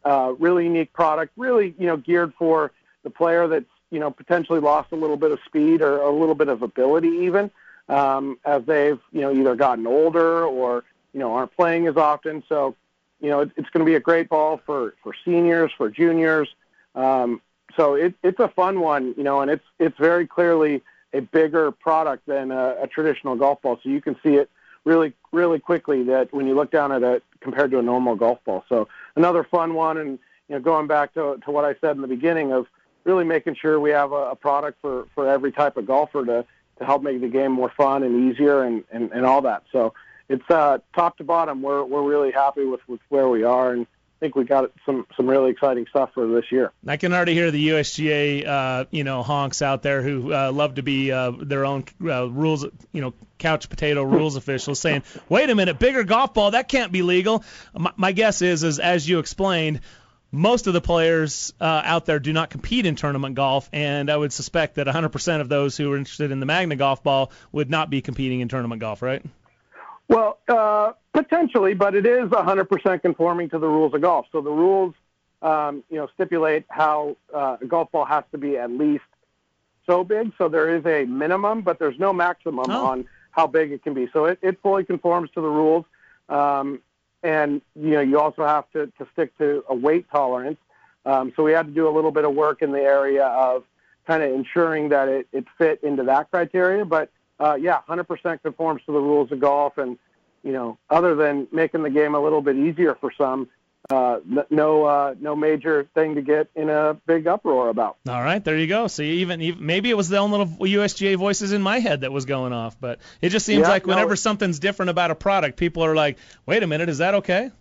uh, really unique product, really you know geared for the player that's you know potentially lost a little bit of speed or a little bit of ability even um, as they've you know either gotten older or you know aren't playing as often. So you know, it, it's going to be a great ball for, for seniors, for juniors. Um, so it, it's a fun one, you know, and it's it's very clearly a bigger product than a, a traditional golf ball. So you can see it really really quickly that when you look down at it compared to a normal golf ball. So another fun one, and you know, going back to to what I said in the beginning of really making sure we have a, a product for for every type of golfer to to help make the game more fun and easier and and, and all that. So it's uh, top to bottom. We're we're really happy with, with where we are, and think we got some some really exciting stuff for this year. I can already hear the USGA, uh, you know, honks out there who uh, love to be uh, their own uh, rules, you know, couch potato rules officials saying, "Wait a minute, bigger golf ball that can't be legal." My, my guess is, is as you explained. Most of the players uh, out there do not compete in tournament golf, and I would suspect that 100% of those who are interested in the Magna golf ball would not be competing in tournament golf, right? Well, uh, potentially, but it is 100% conforming to the rules of golf. So the rules, um, you know, stipulate how uh, a golf ball has to be at least so big. So there is a minimum, but there's no maximum Oh. on how big it can be. So it, it fully conforms to the rules. Um, and you know, you also have to, to stick to a weight tolerance. Um, so we had to do a little bit of work in the area of kind of ensuring that it, it fit into that criteria. But uh, yeah, 100% conforms to the rules of golf. And you know, other than making the game a little bit easier for some, uh, no uh, no major thing to get in a big uproar about. All right, there you go. See, even, even maybe it was the own little USGA voices in my head that was going off, but it just seems Yeah, like whenever it- something's different about a product, people are like, "Wait a minute, is that okay?"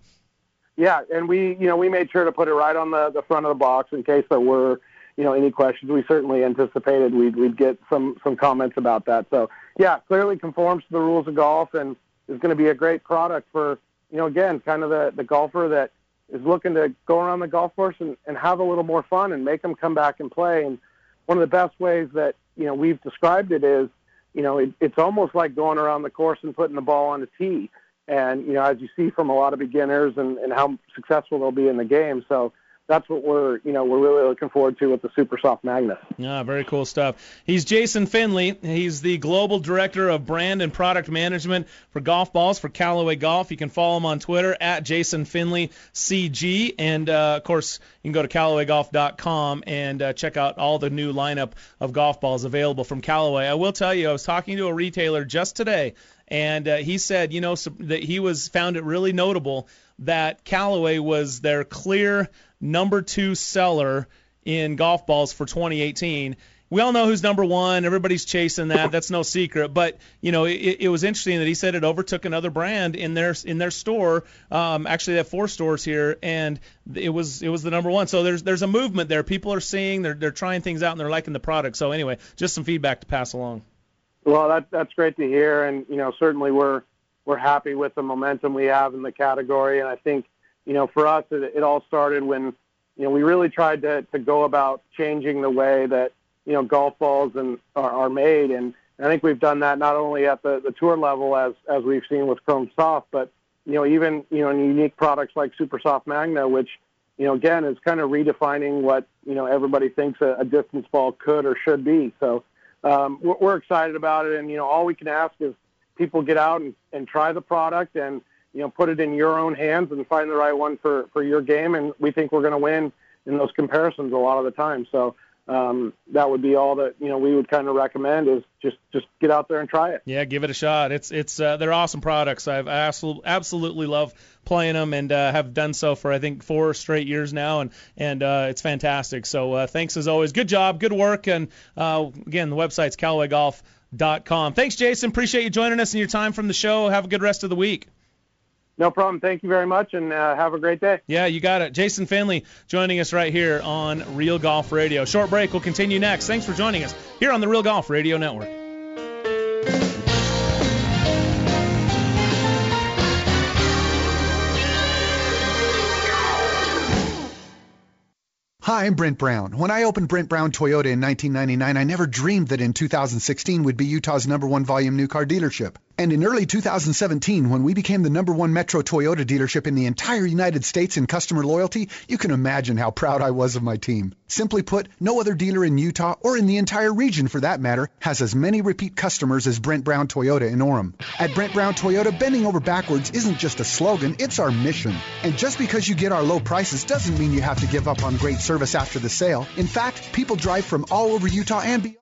Yeah, and we, you know, we made sure to put it right on the, the front of the box in case there were, you know, any questions. We certainly anticipated we'd, we'd get some, some comments about that. So, yeah, clearly conforms to the rules of golf and is going to be a great product for, you know, again, kind of the, the golfer that is looking to go around the golf course and, and have a little more fun and make them come back and play. And one of the best ways that, you know, we've described it is, you know, it, it's almost like going around the course and putting the ball on a tee. and you know, as you see from a lot of beginners and, and how successful they'll be in the game. So that's what we're you know we're really looking forward to with the Super Soft Magna. Yeah, very cool stuff. He's Jason Finley. He's the global director of brand and product management for golf balls for Callaway Golf. You can follow him on Twitter at Jason Finley CG, and uh, of course you can go to CallawayGolf.com and uh, check out all the new lineup of golf balls available from Callaway. I will tell you, I was talking to a retailer just today and uh, he said, you know, that he was found it really notable that Callaway was their clear number two seller in golf balls for 2018. We all know who's number one. Everybody's chasing that. That's no secret. But you know, it, it was interesting that he said it overtook another brand in their in their store. Um, actually, they have four stores here, and it was it was the number one. So there's there's a movement there. People are seeing they're they're trying things out and they're liking the product. So anyway, just some feedback to pass along. Well, that that's great to hear, and you know, certainly we're we're happy with the momentum we have in the category, and I think you know, for us, it, it all started when you know, we really tried to, to go about changing the way that, you know, golf balls and are, are made. And I think we've done that not only at the, the tour level as, as we've seen with Chrome Soft, but, you know, even, you know, in unique products like Super Soft Magna, which, you know, again, is kind of redefining what, you know, everybody thinks a, a distance ball could or should be. So um, we're, we're excited about it. And, you know, all we can ask is people get out and, and try the product and, you know, put it in your own hands and find the right one for, for your game. And we think we're going to win in those comparisons a lot of the time. So um, that would be all that you know we would kind of recommend is just just get out there and try it. Yeah, give it a shot. It's it's uh, they're awesome products. I've absolutely absolutely love playing them and uh, have done so for I think four straight years now, and and uh, it's fantastic. So uh, thanks as always. Good job, good work, and uh, again the website's CallawayGolf.com. Thanks, Jason. Appreciate you joining us and your time from the show. Have a good rest of the week. No problem. Thank you very much, and uh, have a great day. Yeah, you got it. Jason Finley joining us right here on Real Golf Radio. Short break. We'll continue next. Thanks for joining us here on the Real Golf Radio Network. Hi, I'm Brent Brown. When I opened Brent Brown Toyota in 1999, I never dreamed that in 2016 would be Utah's number one volume new car dealership. And in early 2017, when we became the number one Metro Toyota dealership in the entire United States in customer loyalty, you can imagine how proud I was of my team. Simply put, no other dealer in Utah, or in the entire region for that matter, has as many repeat customers as Brent Brown Toyota in Orem. At Brent Brown Toyota, bending over backwards isn't just a slogan, it's our mission. And just because you get our low prices doesn't mean you have to give up on great service after the sale. In fact, people drive from all over Utah and beyond.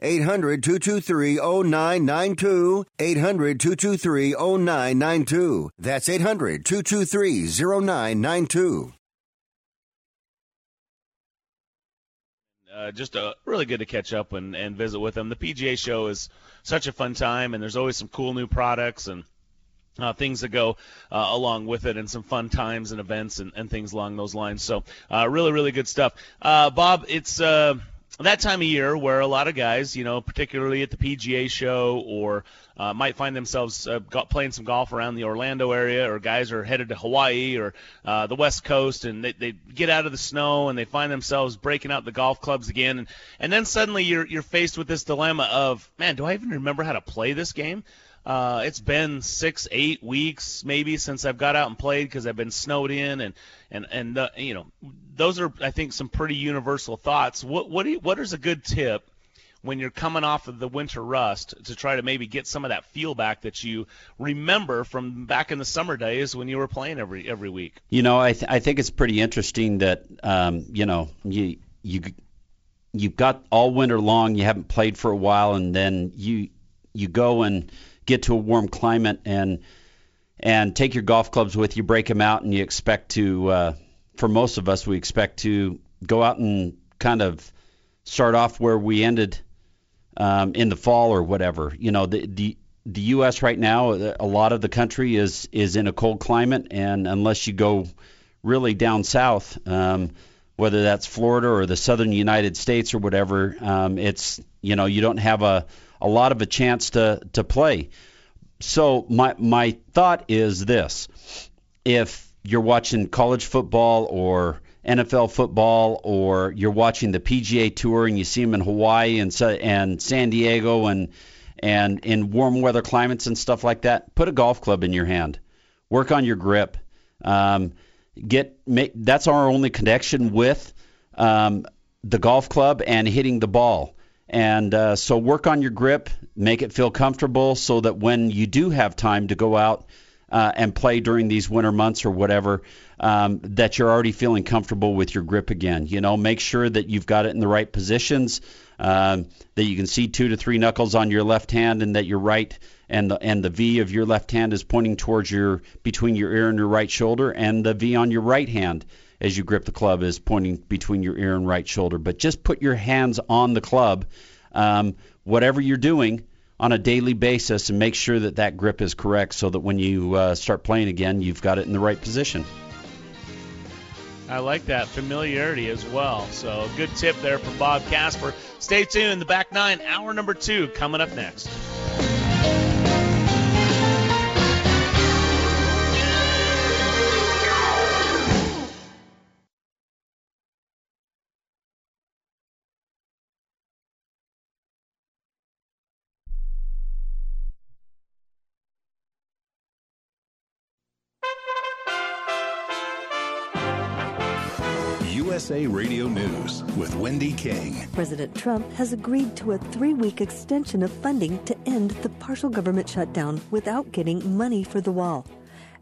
800 223 0992. 800 223 0992. That's 800 223 0992. Uh, just uh, really good to catch up and, and visit with them. The PGA show is such a fun time, and there's always some cool new products and uh, things that go uh, along with it, and some fun times and events and, and things along those lines. So, uh, really, really good stuff. Uh, Bob, it's uh, that time of year where a lot of guys, you know, particularly at the PGA show or uh, might find themselves uh, playing some golf around the Orlando area, or guys are headed to Hawaii or uh, the West Coast, and they, they get out of the snow and they find themselves breaking out the golf clubs again, and and then suddenly you're you're faced with this dilemma of, man, do I even remember how to play this game? Uh, it's been six, eight weeks maybe since I've got out and played because I've been snowed in, and and and the, you know, those are I think some pretty universal thoughts. What what you, what is a good tip when you're coming off of the winter rust to try to maybe get some of that feel back that you remember from back in the summer days when you were playing every every week? You know, I th- I think it's pretty interesting that um, you know you you you've got all winter long you haven't played for a while and then you you go and get to a warm climate and and take your golf clubs with you, break them out, and you expect to. Uh, for most of us, we expect to go out and kind of start off where we ended um, in the fall or whatever. You know, the the the U.S. right now, a lot of the country is is in a cold climate, and unless you go really down south, um, whether that's Florida or the southern United States or whatever, um, it's you know you don't have a a lot of a chance to to play. So my my thought is this: if you're watching college football or NFL football, or you're watching the PGA Tour and you see them in Hawaii and and San Diego and and in warm weather climates and stuff like that, put a golf club in your hand. Work on your grip. Um, get make, that's our only connection with um, the golf club and hitting the ball. And uh, so work on your grip, make it feel comfortable so that when you do have time to go out uh, and play during these winter months or whatever, um, that you're already feeling comfortable with your grip again. You know, make sure that you've got it in the right positions, um, that you can see two to three knuckles on your left hand, and that your right and the and the V of your left hand is pointing towards your between your ear and your right shoulder, and the V on your right hand as you grip the club is pointing between your ear and right shoulder. But just put your hands on the club, um, whatever you're doing on a daily basis, and make sure that that grip is correct so that when you uh, start playing again, you've got it in the right position. I like that familiarity as well. So, good tip there from Bob Casper. Stay tuned. The back nine, hour number two, coming up next. USA Radio News with Wendy King. President Trump has agreed to a three week extension of funding to end the partial government shutdown without getting money for the wall.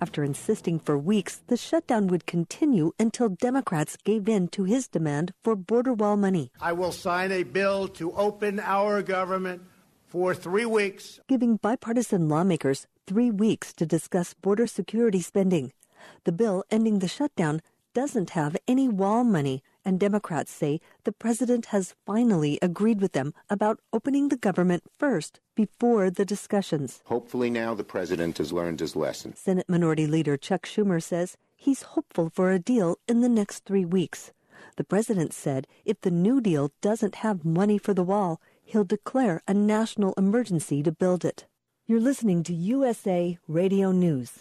After insisting for weeks the shutdown would continue until Democrats gave in to his demand for border wall money. I will sign a bill to open our government for three weeks, giving bipartisan lawmakers three weeks to discuss border security spending. The bill ending the shutdown doesn't have any wall money, and Democrats say the president has finally agreed with them about opening the government first before the discussions. Hopefully, now the president has learned his lesson. Senate Minority Leader Chuck Schumer says he's hopeful for a deal in the next three weeks. The president said if the New Deal doesn't have money for the wall, he'll declare a national emergency to build it. You're listening to USA Radio News.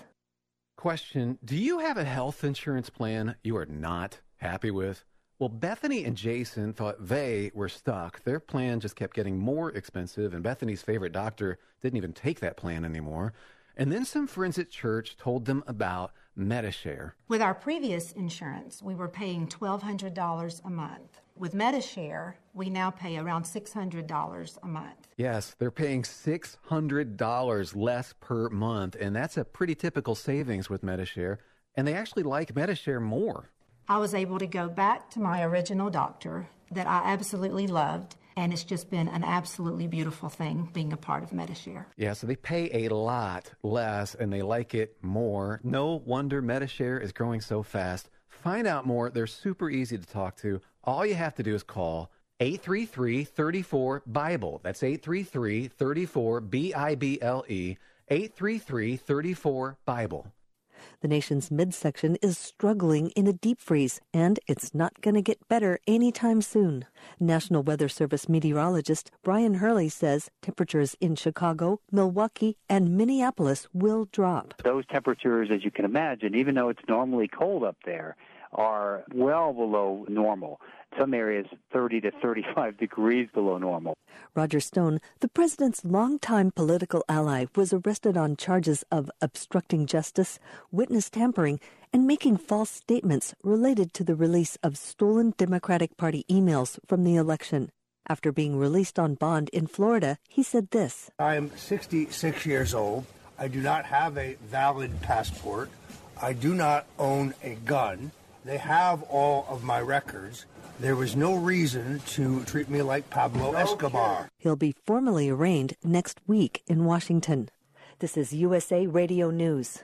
Question Do you have a health insurance plan you are not happy with? Well, Bethany and Jason thought they were stuck. Their plan just kept getting more expensive, and Bethany's favorite doctor didn't even take that plan anymore. And then some friends at church told them about Medi-Share. With our previous insurance, we were paying $1,200 a month. With Medi-Share, we now pay around $600 a month. Yes, they're paying $600 less per month, and that's a pretty typical savings with Medi-Share. And they actually like Medi-Share more. I was able to go back to my original doctor that I absolutely loved and it's just been an absolutely beautiful thing being a part of Medi-Share. Yeah, so they pay a lot less and they like it more. No wonder Medi-Share is growing so fast. Find out more. They're super easy to talk to. All you have to do is call 833 34 Bible. That's 833 34 B I B L E. 833 34 Bible. The nation's midsection is struggling in a deep freeze, and it's not going to get better anytime soon. National Weather Service meteorologist Brian Hurley says temperatures in Chicago, Milwaukee, and Minneapolis will drop. Those temperatures, as you can imagine, even though it's normally cold up there, are well below normal. Some areas 30 to 35 degrees below normal. Roger Stone, the president's longtime political ally, was arrested on charges of obstructing justice, witness tampering, and making false statements related to the release of stolen Democratic Party emails from the election. After being released on bond in Florida, he said this I am 66 years old. I do not have a valid passport. I do not own a gun. They have all of my records. There was no reason to treat me like Pablo Escobar. He'll be formally arraigned next week in Washington. This is USA Radio News.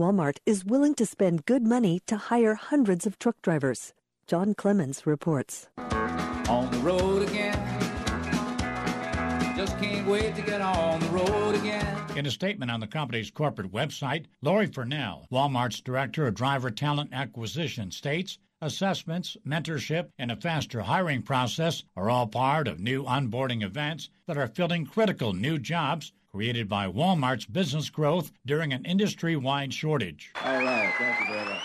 Walmart is willing to spend good money to hire hundreds of truck drivers. John Clemens reports. On the road again. Just can't wait to get on the road again. In a statement on the company's corporate website, Lori Furnell, Walmart's Director of Driver Talent Acquisition, states assessments, mentorship, and a faster hiring process are all part of new onboarding events that are filling critical new jobs created by Walmart's business growth during an industry wide shortage. All right, thank you very much.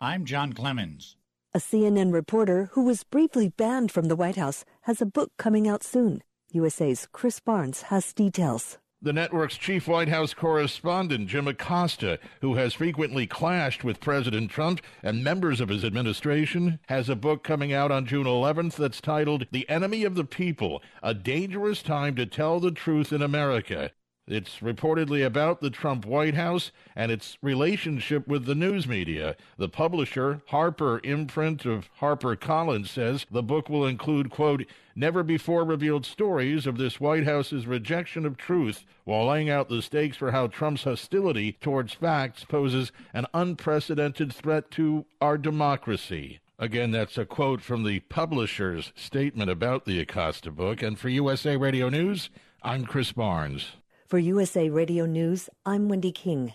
I'm John Clemens. A CNN reporter who was briefly banned from the White House has a book coming out soon. USA's Chris Barnes has details. The network's chief White House correspondent, Jim Acosta, who has frequently clashed with President Trump and members of his administration, has a book coming out on June 11th that's titled The Enemy of the People A Dangerous Time to Tell the Truth in America. It's reportedly about the Trump White House and its relationship with the news media. The publisher, Harper Imprint of HarperCollins, says the book will include, quote, never before revealed stories of this White House's rejection of truth while laying out the stakes for how Trump's hostility towards facts poses an unprecedented threat to our democracy. Again, that's a quote from the publisher's statement about the Acosta book. And for USA Radio News, I'm Chris Barnes. For USA Radio News, I'm Wendy King.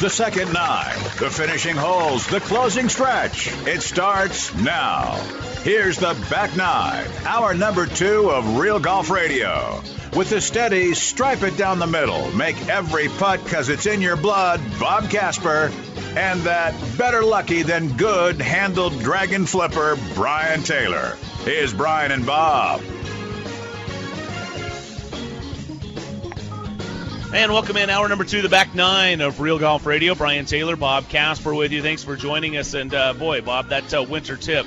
The second nine, the finishing holes, the closing stretch. It starts now. Here's the back nine, hour number two of Real Golf Radio. With the steady, stripe it down the middle, make every putt because it's in your blood, Bob Casper, and that better lucky than good handled dragon flipper, Brian Taylor. Here's Brian and Bob. And welcome in hour number two, the back nine of Real Golf Radio. Brian Taylor, Bob Casper with you. Thanks for joining us. And uh, boy, Bob, that uh, winter tip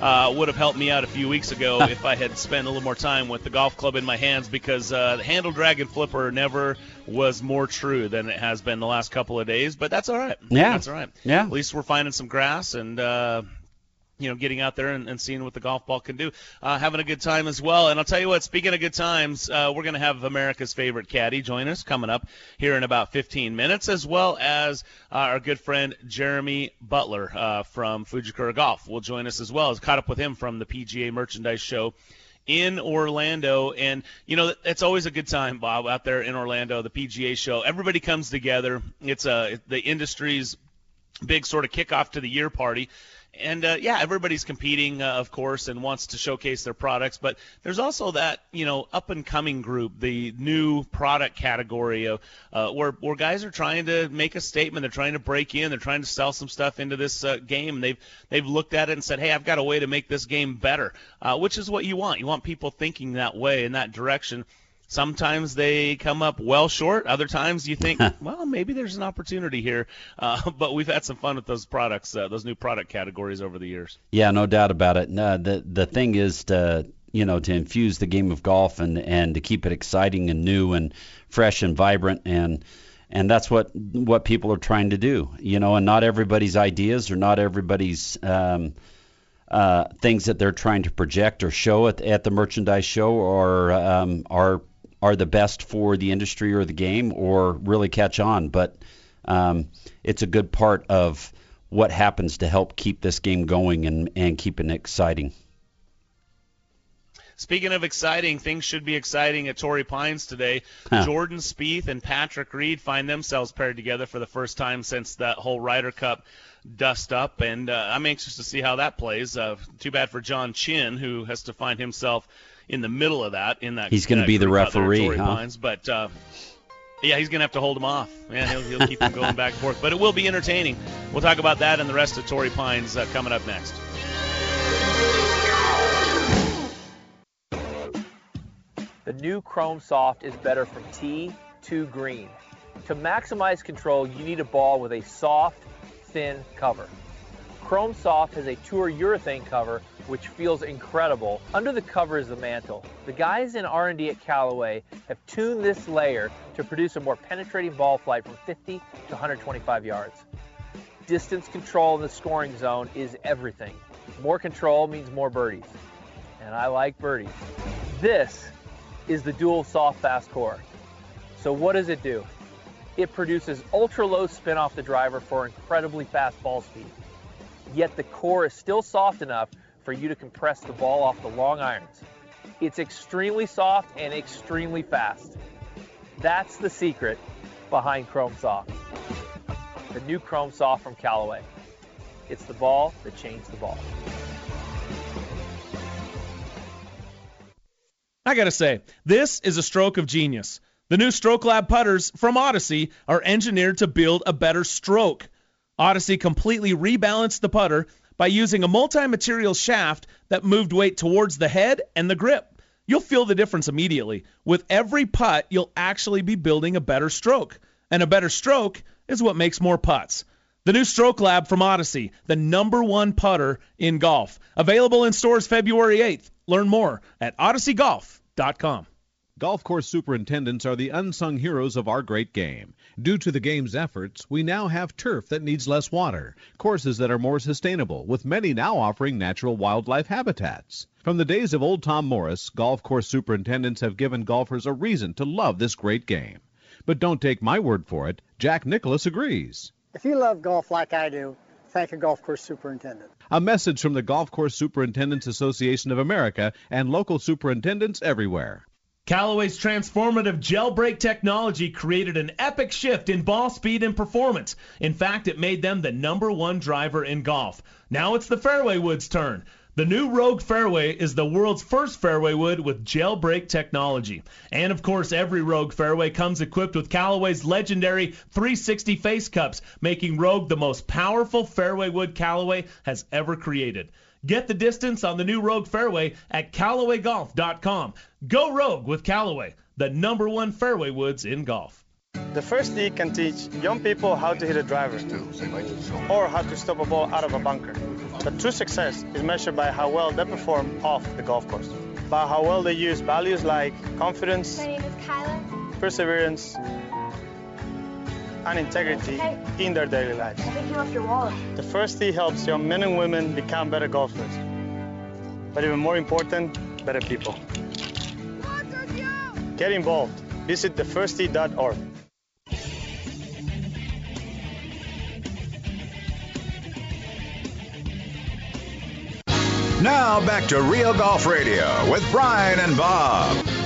uh, would have helped me out a few weeks ago if I had spent a little more time with the golf club in my hands because uh, the handle dragon flipper never was more true than it has been the last couple of days. But that's all right. Yeah. That's all right. Yeah. At least we're finding some grass and. You know, getting out there and, and seeing what the golf ball can do, uh, having a good time as well. And I'll tell you what, speaking of good times, uh, we're going to have America's favorite caddy join us coming up here in about 15 minutes, as well as uh, our good friend Jeremy Butler uh, from Fujikura Golf will join us as well. As caught up with him from the PGA Merchandise Show in Orlando. And, you know, it's always a good time, Bob, out there in Orlando, the PGA show. Everybody comes together. It's uh, the industry's big sort of kickoff to the year party. And uh, yeah, everybody's competing, uh, of course, and wants to showcase their products. But there's also that you know up and coming group, the new product category of uh, where where guys are trying to make a statement. They're trying to break in. They're trying to sell some stuff into this uh, game. They've they've looked at it and said, hey, I've got a way to make this game better, uh, which is what you want. You want people thinking that way in that direction. Sometimes they come up well short. Other times you think, well, maybe there's an opportunity here. Uh, but we've had some fun with those products, uh, those new product categories over the years. Yeah, no doubt about it. No, the the thing is to you know to infuse the game of golf and and to keep it exciting and new and fresh and vibrant and and that's what what people are trying to do. You know, and not everybody's ideas or not everybody's um, uh, things that they're trying to project or show at, at the merchandise show or um, are are the best for the industry or the game or really catch on. But um, it's a good part of what happens to help keep this game going and, and keep it exciting. Speaking of exciting, things should be exciting at Torrey Pines today. Huh. Jordan Spieth and Patrick Reed find themselves paired together for the first time since that whole Ryder Cup dust up, and uh, I'm anxious to see how that plays. Uh, too bad for John Chin, who has to find himself in the middle of that. In that He's gonna be the group there referee, huh? Pines, but. Uh, yeah, he's going to have to hold him off. Yeah, he'll, he'll keep him going back and forth. But it will be entertaining. We'll talk about that and the rest of Torrey Pines uh, coming up next. The new Chrome Soft is better from tee to green. To maximize control, you need a ball with a soft, thin cover. Chrome Soft has a tour urethane cover which feels incredible. Under the cover is the mantle. The guys in R&D at Callaway have tuned this layer to produce a more penetrating ball flight from 50 to 125 yards. Distance control in the scoring zone is everything. More control means more birdies. And I like birdies. This is the dual soft fast core. So what does it do? It produces ultra low spin off the driver for incredibly fast ball speed. Yet the core is still soft enough for you to compress the ball off the long irons. It's extremely soft and extremely fast. That's the secret behind Chrome Soft. The new Chrome Soft from Callaway. It's the ball that changed the ball. I gotta say, this is a stroke of genius. The new Stroke Lab putters from Odyssey are engineered to build a better stroke. Odyssey completely rebalanced the putter by using a multi-material shaft that moved weight towards the head and the grip. You'll feel the difference immediately. With every putt, you'll actually be building a better stroke. And a better stroke is what makes more putts. The new Stroke Lab from Odyssey, the number one putter in golf. Available in stores February 8th. Learn more at odysseygolf.com. Golf course superintendents are the unsung heroes of our great game. Due to the game's efforts, we now have turf that needs less water, courses that are more sustainable, with many now offering natural wildlife habitats. From the days of old Tom Morris, golf course superintendents have given golfers a reason to love this great game. But don't take my word for it, Jack Nicklaus agrees. If you love golf like I do, thank a golf course superintendent. A message from the Golf Course Superintendents Association of America and local superintendents everywhere. Callaway's transformative brake technology created an epic shift in ball speed and performance. In fact, it made them the number one driver in golf. Now it's the fairway wood's turn. The new Rogue Fairway is the world's first fairway wood with brake technology. And of course, every Rogue Fairway comes equipped with Callaway's legendary 360 face cups, making Rogue the most powerful fairway wood Callaway has ever created. Get the distance on the new Rogue Fairway at CallawayGolf.com. Go Rogue with Callaway, the number one fairway woods in golf. The first tee can teach young people how to hit a driver or how to stop a ball out of a bunker. But true success is measured by how well they perform off the golf course, by how well they use values like confidence, perseverance, and integrity hey. in their daily lives. I think you left your wallet. The first tee helps young men and women become better golfers. But even more important, better people. Get involved. Visit thefirsttee.org. Now back to Real Golf Radio with Brian and Bob.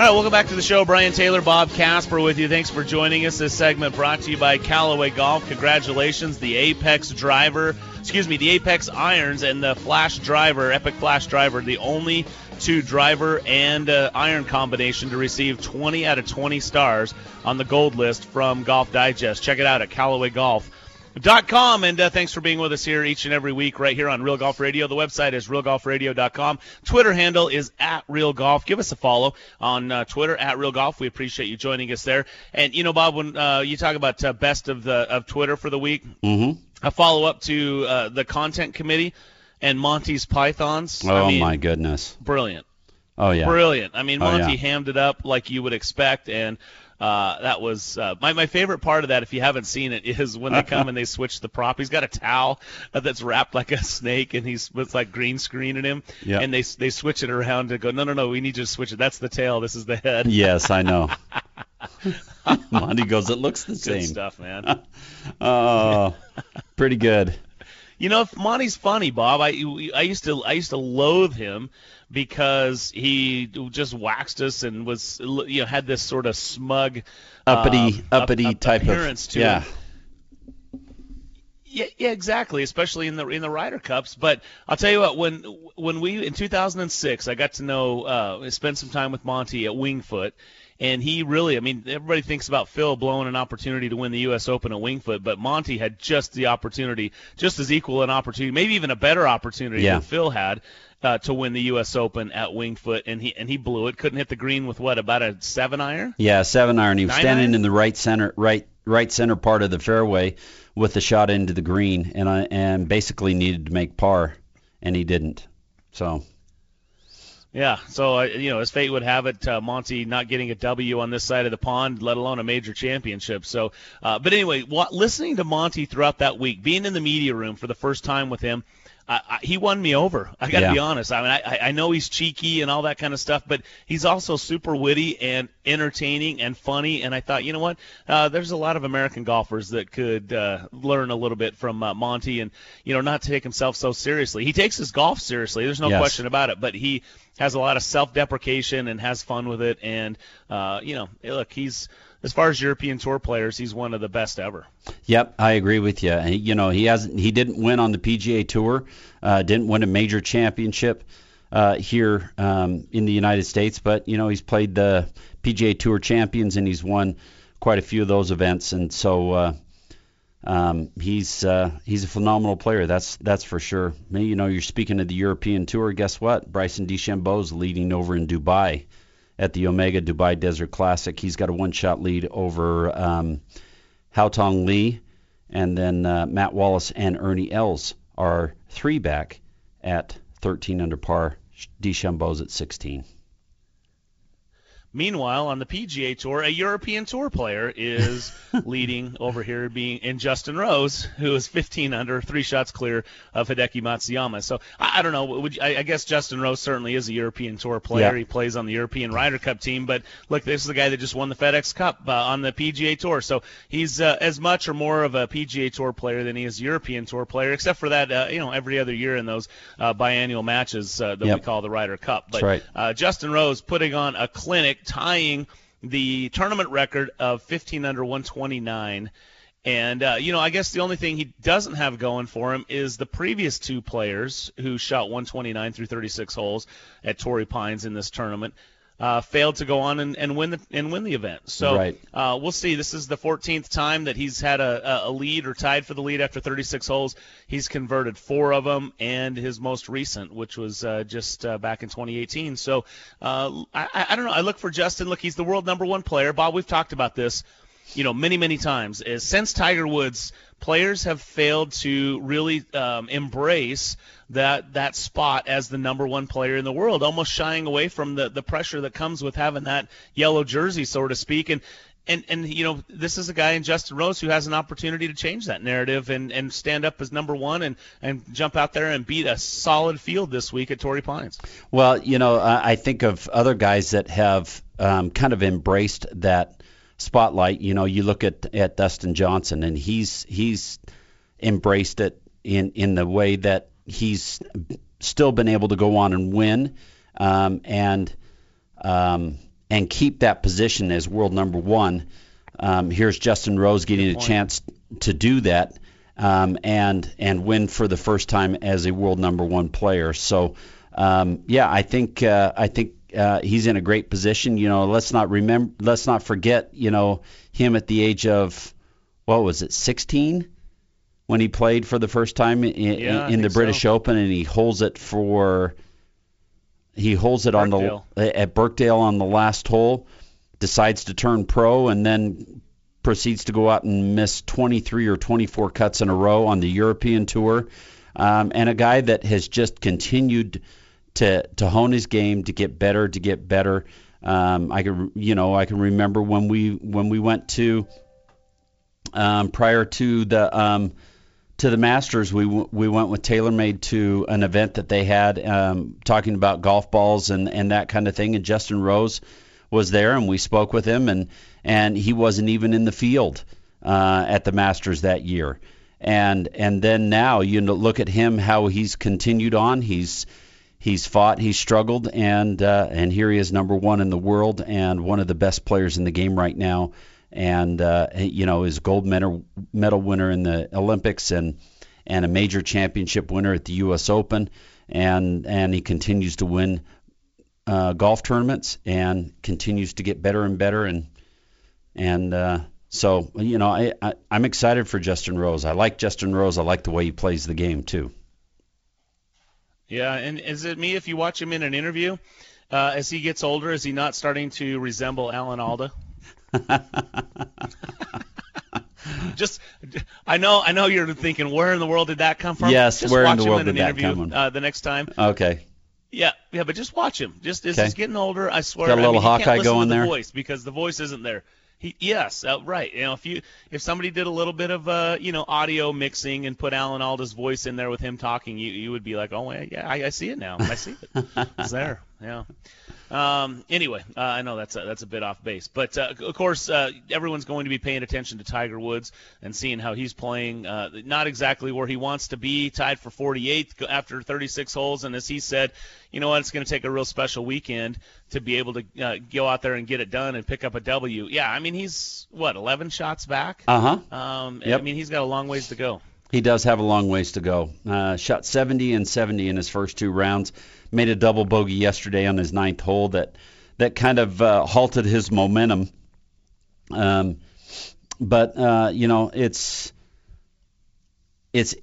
All right, welcome back to the show. Brian Taylor, Bob Casper with you. Thanks for joining us. This segment brought to you by Callaway Golf. Congratulations, the Apex driver, excuse me, the Apex irons and the Flash driver, Epic Flash driver, the only two driver and uh, iron combination to receive 20 out of 20 stars on the gold list from Golf Digest. Check it out at Callaway Golf. Dot com and uh, thanks for being with us here each and every week right here on Real Golf Radio. The website is realgolfradio.com. Twitter handle is at Real Golf. Give us a follow on uh, Twitter at Real Golf. We appreciate you joining us there. And you know, Bob, when uh, you talk about uh, best of the of Twitter for the week, mm-hmm. a follow up to uh, the content committee and Monty's Pythons. Oh I mean, my goodness! Brilliant. Oh yeah. Brilliant. I mean, Oh, Monty yeah. hammed it up like you would expect, and uh, that was uh, my my favorite part of that. If you haven't seen it, is when they come and they switch the prop. He's got a towel that's wrapped like a snake, and he's it's like green screening him. Yeah. And they they switch it around to go. No, no, no. We need you to switch it. That's the tail. This is the head. Yes, I know. Monty goes, it looks the Good same. stuff, man. Oh, pretty good. You know, if Monty's funny, Bob. I I used to I used to loathe him because he just waxed us and was you know had this sort of smug Uppity, um, uppity ap- type appearance of to yeah. him. Yeah, yeah, exactly. Especially in the in the Ryder Cups. But I'll tell you what, when when we in 2006, I got to know, uh, spend some time with Monty at Winged Foot, and he really, I mean, everybody thinks about Phil blowing an opportunity to win the U.S. Open at Winged Foot, but Monty had just the opportunity, just as equal an opportunity, maybe even a better opportunity Yeah. than Phil had. Uh, to win the U.S. Open at Winged Foot, and he and he blew it. Couldn't hit the green with what about a seven iron? Yeah, seven iron. He was Nine standing iron? in the right center, right right center part of the fairway with the shot into the green, and I and basically needed to make par, and he didn't. So Yeah, so uh, you know, as fate would have it, uh, Monty not getting a W on this side of the pond, let alone a major championship. So, uh, but anyway, wa listening to Monty throughout that week, being in the media room for the first time with him, I, I, he won me over. I got to Yeah. be honest. I mean, I, I know he's cheeky and all that kind of stuff, but he's also super witty and entertaining and funny. And I thought, you know what? Uh, there's a lot of American golfers that could uh, learn a little bit from uh, Monty, and you know, not take himself so seriously. He takes his golf seriously. There's no Yes. question about it. But he has a lot of self-deprecation and has fun with it. And uh, you know, look, he's as far as European Tour players, he's one of the best ever. Yep, I agree with you. He, you know, he hasn't he didn't win on the PGA Tour, uh, didn't win a major championship uh, here um, in the United States, but you know he's played the PGA Tour champions and he's won quite a few of those events, and so uh, um, he's uh, he's a phenomenal player. That's that's for sure. You know, you're speaking of the European Tour. Guess what? Bryson DeChambeau's leading over in Dubai at the Omega Dubai Desert Classic. He's got a one-shot lead over um, Haotong Li, and then uh, Matt Wallace and Ernie Els are three back at 13 under par. DeChambeau's at 16. Meanwhile, on the PGA Tour, a European Tour player is leading over here, being in Justin Rose, who is 15 under, three shots clear of Hideki Matsuyama. So I, I don't know. Would you, I, I guess Justin Rose certainly is a European Tour player. Yeah. He plays on the European Ryder Cup team. But look, this is the guy that just won the FedEx Cup uh, on the PGA Tour. So he's uh, as much or more of a PGA Tour player than he is a European Tour player, except for that, uh, you know, every other year in those uh, biannual matches uh, that Yep. we call the Ryder Cup. But That's right. uh, Justin Rose putting on a clinic, tying the tournament record of 15 under 129. And, uh, you know, I guess the only thing he doesn't have going for him is the previous two players who shot 129 through 36 holes at Torrey Pines in this tournament. Uh, failed to go on and, and win the and win the event. So Right. uh, we'll see. This is the 14th time that he's had a, a lead or tied for the lead after 36 holes. He's converted four of them, and his most recent, which was uh, just uh, back in 2018. So uh, I, I I don't know. I look for Justin. Look, he's the world number one player. Bob, we've talked about this, you know, many many times. Is since Tiger Woods, players have failed to really um, embrace that that spot as the number one player in the world, almost shying away from the the pressure that comes with having that yellow jersey, so to speak, and. And, and you know this is a guy in Justin Rose who has an opportunity to change that narrative and, and stand up as number one and, and jump out there and beat a solid field this week at Torrey Pines. Well, you know, I think of other guys that have um, kind of embraced that spotlight. You know, you look at at Dustin Johnson, and he's he's embraced it in in the way that he's still been able to go on and win, um, and um, and keep that position as world number one. Um, here's Justin Rose getting a chance to do that um, and and win for the first time as a world number one player. So um, yeah, I think uh, I think uh, he's in a great position. You know, let's not remember, let's not forget, you know, him at the age of what was it, 16, when he played for the first time in, Yeah, in the British so. Open, and he holds it for he holds it on the at Birkdale on the last hole, decides to turn pro, and then proceeds to go out and miss 23 or 24 cuts in a row on the European tour, um, and a guy that has just continued to to hone his game, to get better, to get better. Um, I can you know I can remember when we when we went to um, prior to the um, to the Masters, we w- we went with TaylorMade to an event that they had um, talking about golf balls and and that kind of thing. And Justin Rose was there, and we spoke with him, and and he wasn't even in the field uh, at the Masters that year. And and then now you look at him, how he's continued on. He's he's fought, he's struggled, and uh, and here he is, number one in the world, and one of the best players in the game right now. And uh, you know, is gold medal medal winner in the Olympics and and a major championship winner at the U.S. Open, and and he continues to win uh, golf tournaments and continues to get better and better and and uh, so you know I, I I'm excited for Justin Rose. I like Justin Rose. I like the way he plays the game too. Yeah, and is it me if you watch him in an interview? Uh, as he gets older, is he not starting to resemble Alan Alda? Just, I know, I know you're thinking, where in the world did that come from? Yes, just where in the world in did that come from? uh, the next time. Okay. Yeah, yeah, but just watch him. Just as Okay. he's getting older, I swear. Got a I little mean, Hawkeye going the there? voice because the voice isn't there. He, yes, uh, right. You know, if you if somebody did a little bit of uh, you know audio mixing and put Alan Alda's voice in there with him talking, you you would be like, oh yeah, I, I see it now. I see it. it's there. Yeah. Um, anyway, uh, I know that's a, that's a bit off base, but uh, of course uh, everyone's going to be paying attention to Tiger Woods and seeing how he's playing. Uh, not exactly where he wants to be, tied for 48th after 36 holes, and as he said, you know what, it's going to take a real special weekend to be able to uh, go out there and get it done and pick up a W. Yeah, I mean he's what 11 shots back. Uh huh. Um, Yep. I mean he's got a long ways to go. He does have a long ways to go. Uh, shot 70 and 70 in his first two rounds. Made a double bogey yesterday on his ninth hole that that kind of uh, halted his momentum. Um, but uh, you know, it's it's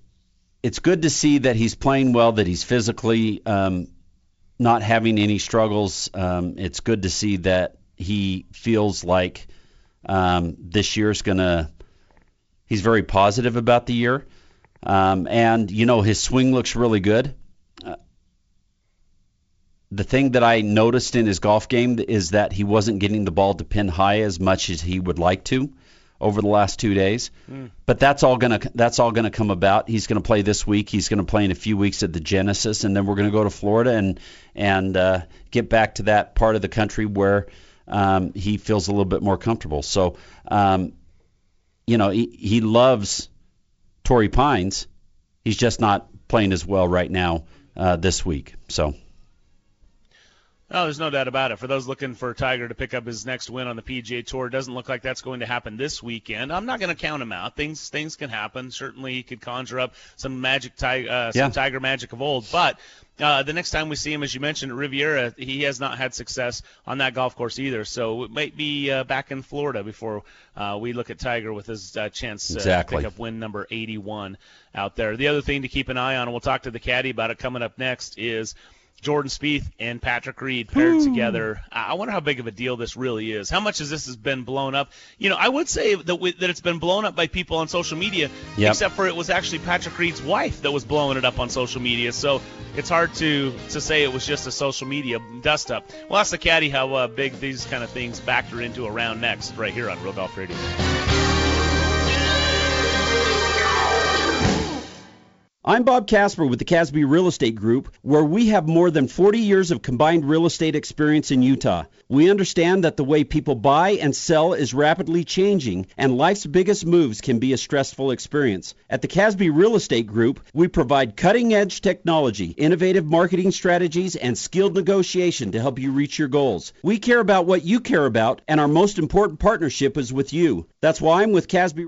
it's good to see that he's playing well, that he's physically um, not having any struggles. Um, it's good to see that he feels like um, this year's gonna. He's very positive about the year. Um, and you know his swing looks really good. Uh, the thing that I noticed in his golf game is that he wasn't getting the ball to pin high as much as he would like to over the last two days. Mm. But that's all gonna that's all gonna come about. He's gonna play this week. He's gonna play in a few weeks at the Genesis, and then we're gonna go to Florida and and uh, get back to that part of the country where um, he feels a little bit more comfortable. So, um, you know, he, he loves Torrey Pines. He's just not playing as well right now uh, this week. So. Oh, there's no doubt about it. For those looking for Tiger to pick up his next win on the PGA Tour, it doesn't look like that's going to happen this weekend. I'm not going to count him out. Things things can happen. Certainly, he could conjure up some magic, tiger, uh, some Yeah. Tiger magic of old. But uh, the next time we see him, as you mentioned, at Riviera, he has not had success on that golf course either. So it might be uh, back in Florida before uh, we look at Tiger with his uh, chance uh, Exactly. to pick up win number 81 out there. The other thing to keep an eye on, and we'll talk to the caddy about it coming up next, is Jordan Spieth and Patrick Reed paired together. I I wonder how big of a deal this really is. How much has this has been blown up? You know, I would say that we, that it's been blown up by people on social media, Yep. except for it was actually Patrick Reed's wife that was blowing it up on social media. So it's hard to to say it was just a social media dust up. We'll ask the caddy how uh, big these kind of things factor into a round next, right here on Real Golf Radio. I'm Bob Casper with the Casby Real Estate Group, where we have more than 40 years of combined real estate experience in Utah. We understand that the way people buy and sell is rapidly changing, and life's biggest moves can be a stressful experience. At the Casby Real Estate Group, we provide cutting edge technology, innovative marketing strategies, and skilled negotiation to help you reach your goals. We care about what you care about, and our most important partnership is with you. That's why I'm with Casby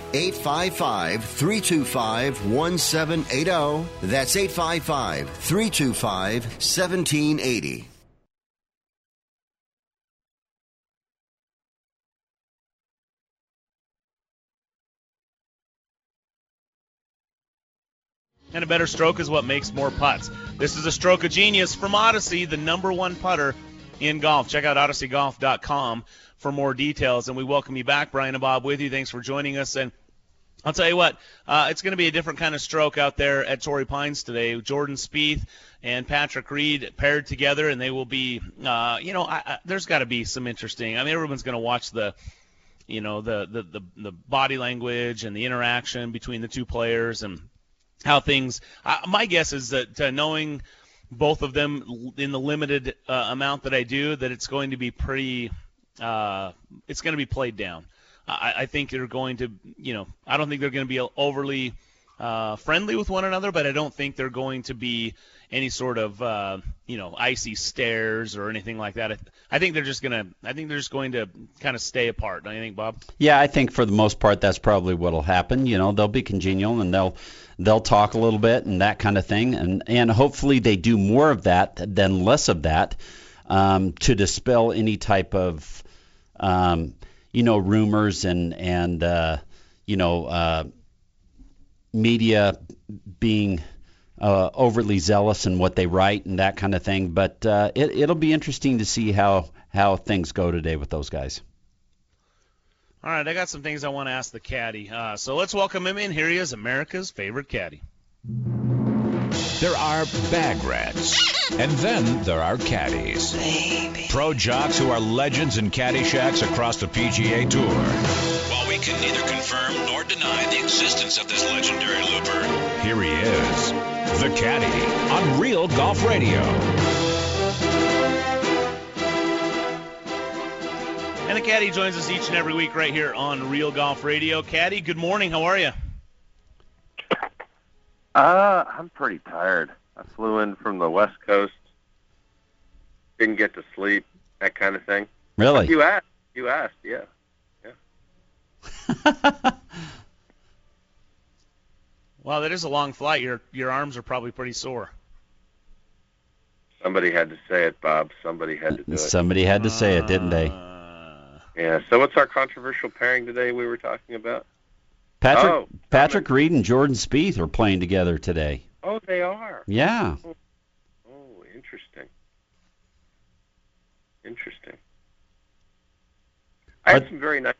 855 325 1780. That's 855 325 1780. And a better stroke is what makes more putts. This is a stroke of genius from Odyssey, the number one putter in golf. Check out odysseygolf.com for more details. And we welcome you back, Brian and Bob, with you. Thanks for joining us. And I'll tell you what, uh, it's going to be a different kind of stroke out there at Torrey Pines today. Jordan Spieth and Patrick Reed paired together, and they will be, uh, you know, I, I, there's got to be some interesting. I mean, everyone's going to watch the, you know, the, the the the body language and the interaction between the two players and how things. Uh, my guess is that uh, knowing both of them in the limited uh, amount that I do, that it's going to be pretty. Uh, it's going to be played down. I, I think they're going to, you know, I don't think they're going to be overly uh, friendly with one another, but I don't think they're going to be any sort of, uh, you know, icy stares or anything like that. I, think they're just gonna, I think they're just going to kind of stay apart. Don't you think, Bob? Yeah, I think for the most part that's probably what'll happen. You know, they'll be congenial and they'll they'll talk a little bit and that kind of thing, and and hopefully they do more of that than less of that um, to dispel any type of um, you know rumors and and uh, you know uh, media being uh, overly zealous in what they write and that kind of thing. But uh, it, it'll be interesting to see how how things go today with those guys. All right, I got some things I want to ask the caddy. Uh, so let's welcome him in. Here he is, America's favorite caddy. There are bag rats, and then there are caddies. Baby. Pro jocks who are legends in caddy shacks across the PGA Tour. While we can neither confirm nor deny the existence of this legendary looper, here he is, the caddy on Real Golf Radio. And the caddy joins us each and every week right here on Real Golf Radio. Caddy, good morning. How are you? Uh, I'm pretty tired. I flew in from the West Coast. Didn't get to sleep. That kind of thing. Really? You asked. You asked. Yeah. Yeah. well, that is a long flight. Your your arms are probably pretty sore. Somebody had to say it, Bob. Somebody had to do it. Somebody had to say it, didn't they? Yeah. So what's our controversial pairing today? We were talking about. Patrick Oh, Patrick Reed and Jordan Spieth are playing together today. Oh, they are. Yeah. Oh, oh interesting. Interesting. I had some very nice,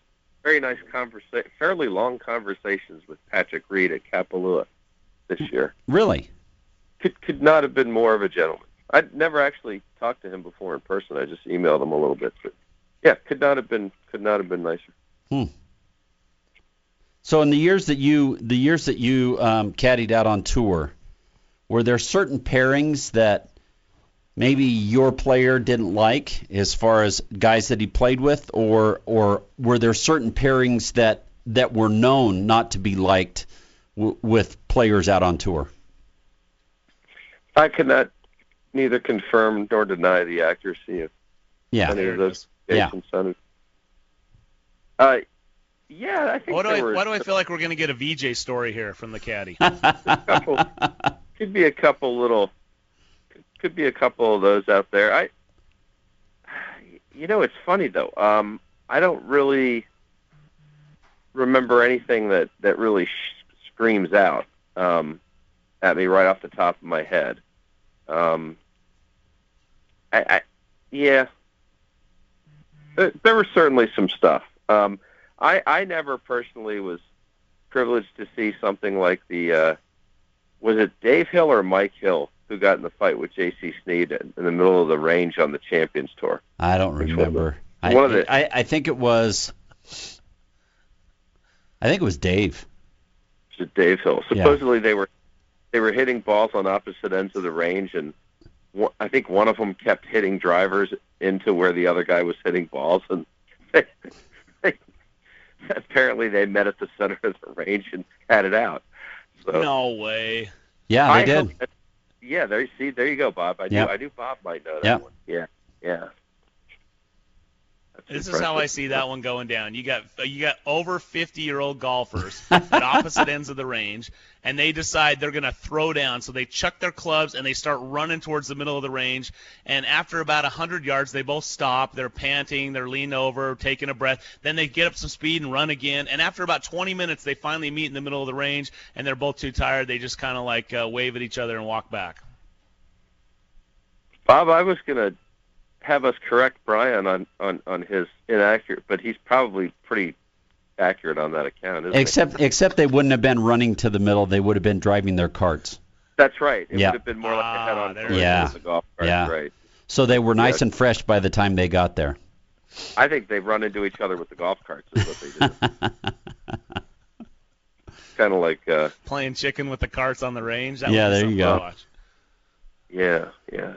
very nice conversa- fairly long conversations with Patrick Reed at Kapalua this year. Really? Could could not have been more of a gentleman. I'd never actually talked to him before in person. I just emailed him a little bit, but yeah, could not have been could not have been nicer. Hmm. So in the years that you the years that you um, caddied out on tour, were there certain pairings that maybe your player didn't like as far as guys that he played with, or or were there certain pairings that that were known not to be liked w- with players out on tour? I cannot neither confirm nor deny the accuracy of Yeah. any of those Yeah. Uh, yeah, I think Why do there I were why do I feel like we're going to get a VJ story here from the caddy? couple, could be a couple little, could be a couple of those out there. I, you know, it's funny though. Um, I don't really remember anything that that really sh- screams out um, at me right off the top of my head. Um, I, I yeah, there, there was certainly some stuff. Um, I I never personally was privileged to see something like the uh, was it Dave Hill or Mike Hill who got in the fight with J.C. Snead in in the middle of the range on the Champions Tour. I don't Which one remember. I, one of the- I I think it was. I think it was Dave. to Dave Hill. Yeah. Supposedly they were they were hitting balls on opposite ends of the range, and one, I think one of them kept hitting drivers into where the other guy was hitting balls, and they, apparently they met at the center of the range and had it out. So no way. Yeah, they I did. that- yeah, there. You see, there you go, Bob. I knew Yep. I do. Bob might know that Yep. one. Yeah, yeah. This impressive. is how I see that one going down. You got you got over 50 year old golfers at opposite ends of the range, and they decide they're going to throw down. So they chuck their clubs and they start running towards the middle of the range. And after about 100 yards, they both stop. They're panting. They're leaning over, taking a breath. Then they get up some speed and run again. And after about 20 minutes, they finally meet in the middle of the range, and they're both too tired. They just kind of like uh, wave at each other and walk back. Bob, I was going to have us correct Brian on, on, on his inaccurate, but he's probably pretty accurate on that account, isn't Except except they wouldn't have been running to the middle. They would have been driving their carts. That's right. It Yeah. would have been more like a head-on collision Yeah. with golf cart, Yeah. right. So they were nice Yeah. and fresh by the time they got there. I think they've run into each other with the golf carts is what they do. kind of like, uh, Playing chicken with the carts on the range. That Yeah, there you go. watch. yeah, yeah.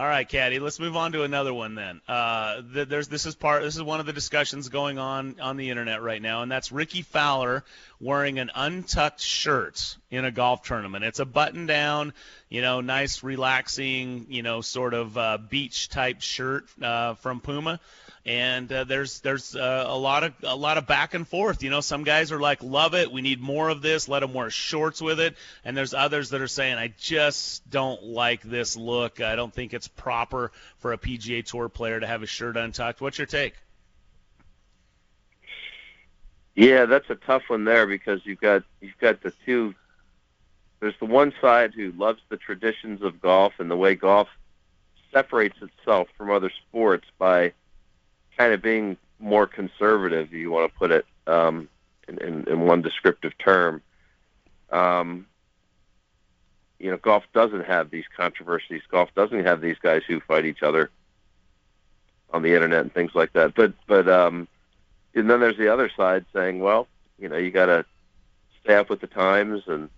All right, Caddy. Let's move on to another one then. Uh, th- there's this is part. This is one of the discussions going on on the internet right now, and that's Rickie Fowler wearing an untucked shirt in a golf tournament. It's a button-down, you know, nice, relaxing, you know, sort of uh, beach type shirt uh, from Puma. And uh, there's there's uh, a lot of a lot of back and forth. You know, some guys are like, love it, we need more of this. Let them wear shorts with it. And there's others that are saying, I just don't like this look. I don't think it's proper for a PGA Tour player to have his shirt untucked. What's your take? Yeah, that's a tough one there because you've got you've got the two. There's the one side who loves the traditions of golf and the way golf separates itself from other sports by kind of being more conservative, you want to put it um, in, in, in one descriptive term. Um, you know, golf doesn't have these controversies. Golf doesn't have these guys who fight each other on the internet and things like that. But but um, and then there's the other side saying, well, you know, you got to stay up with the times, and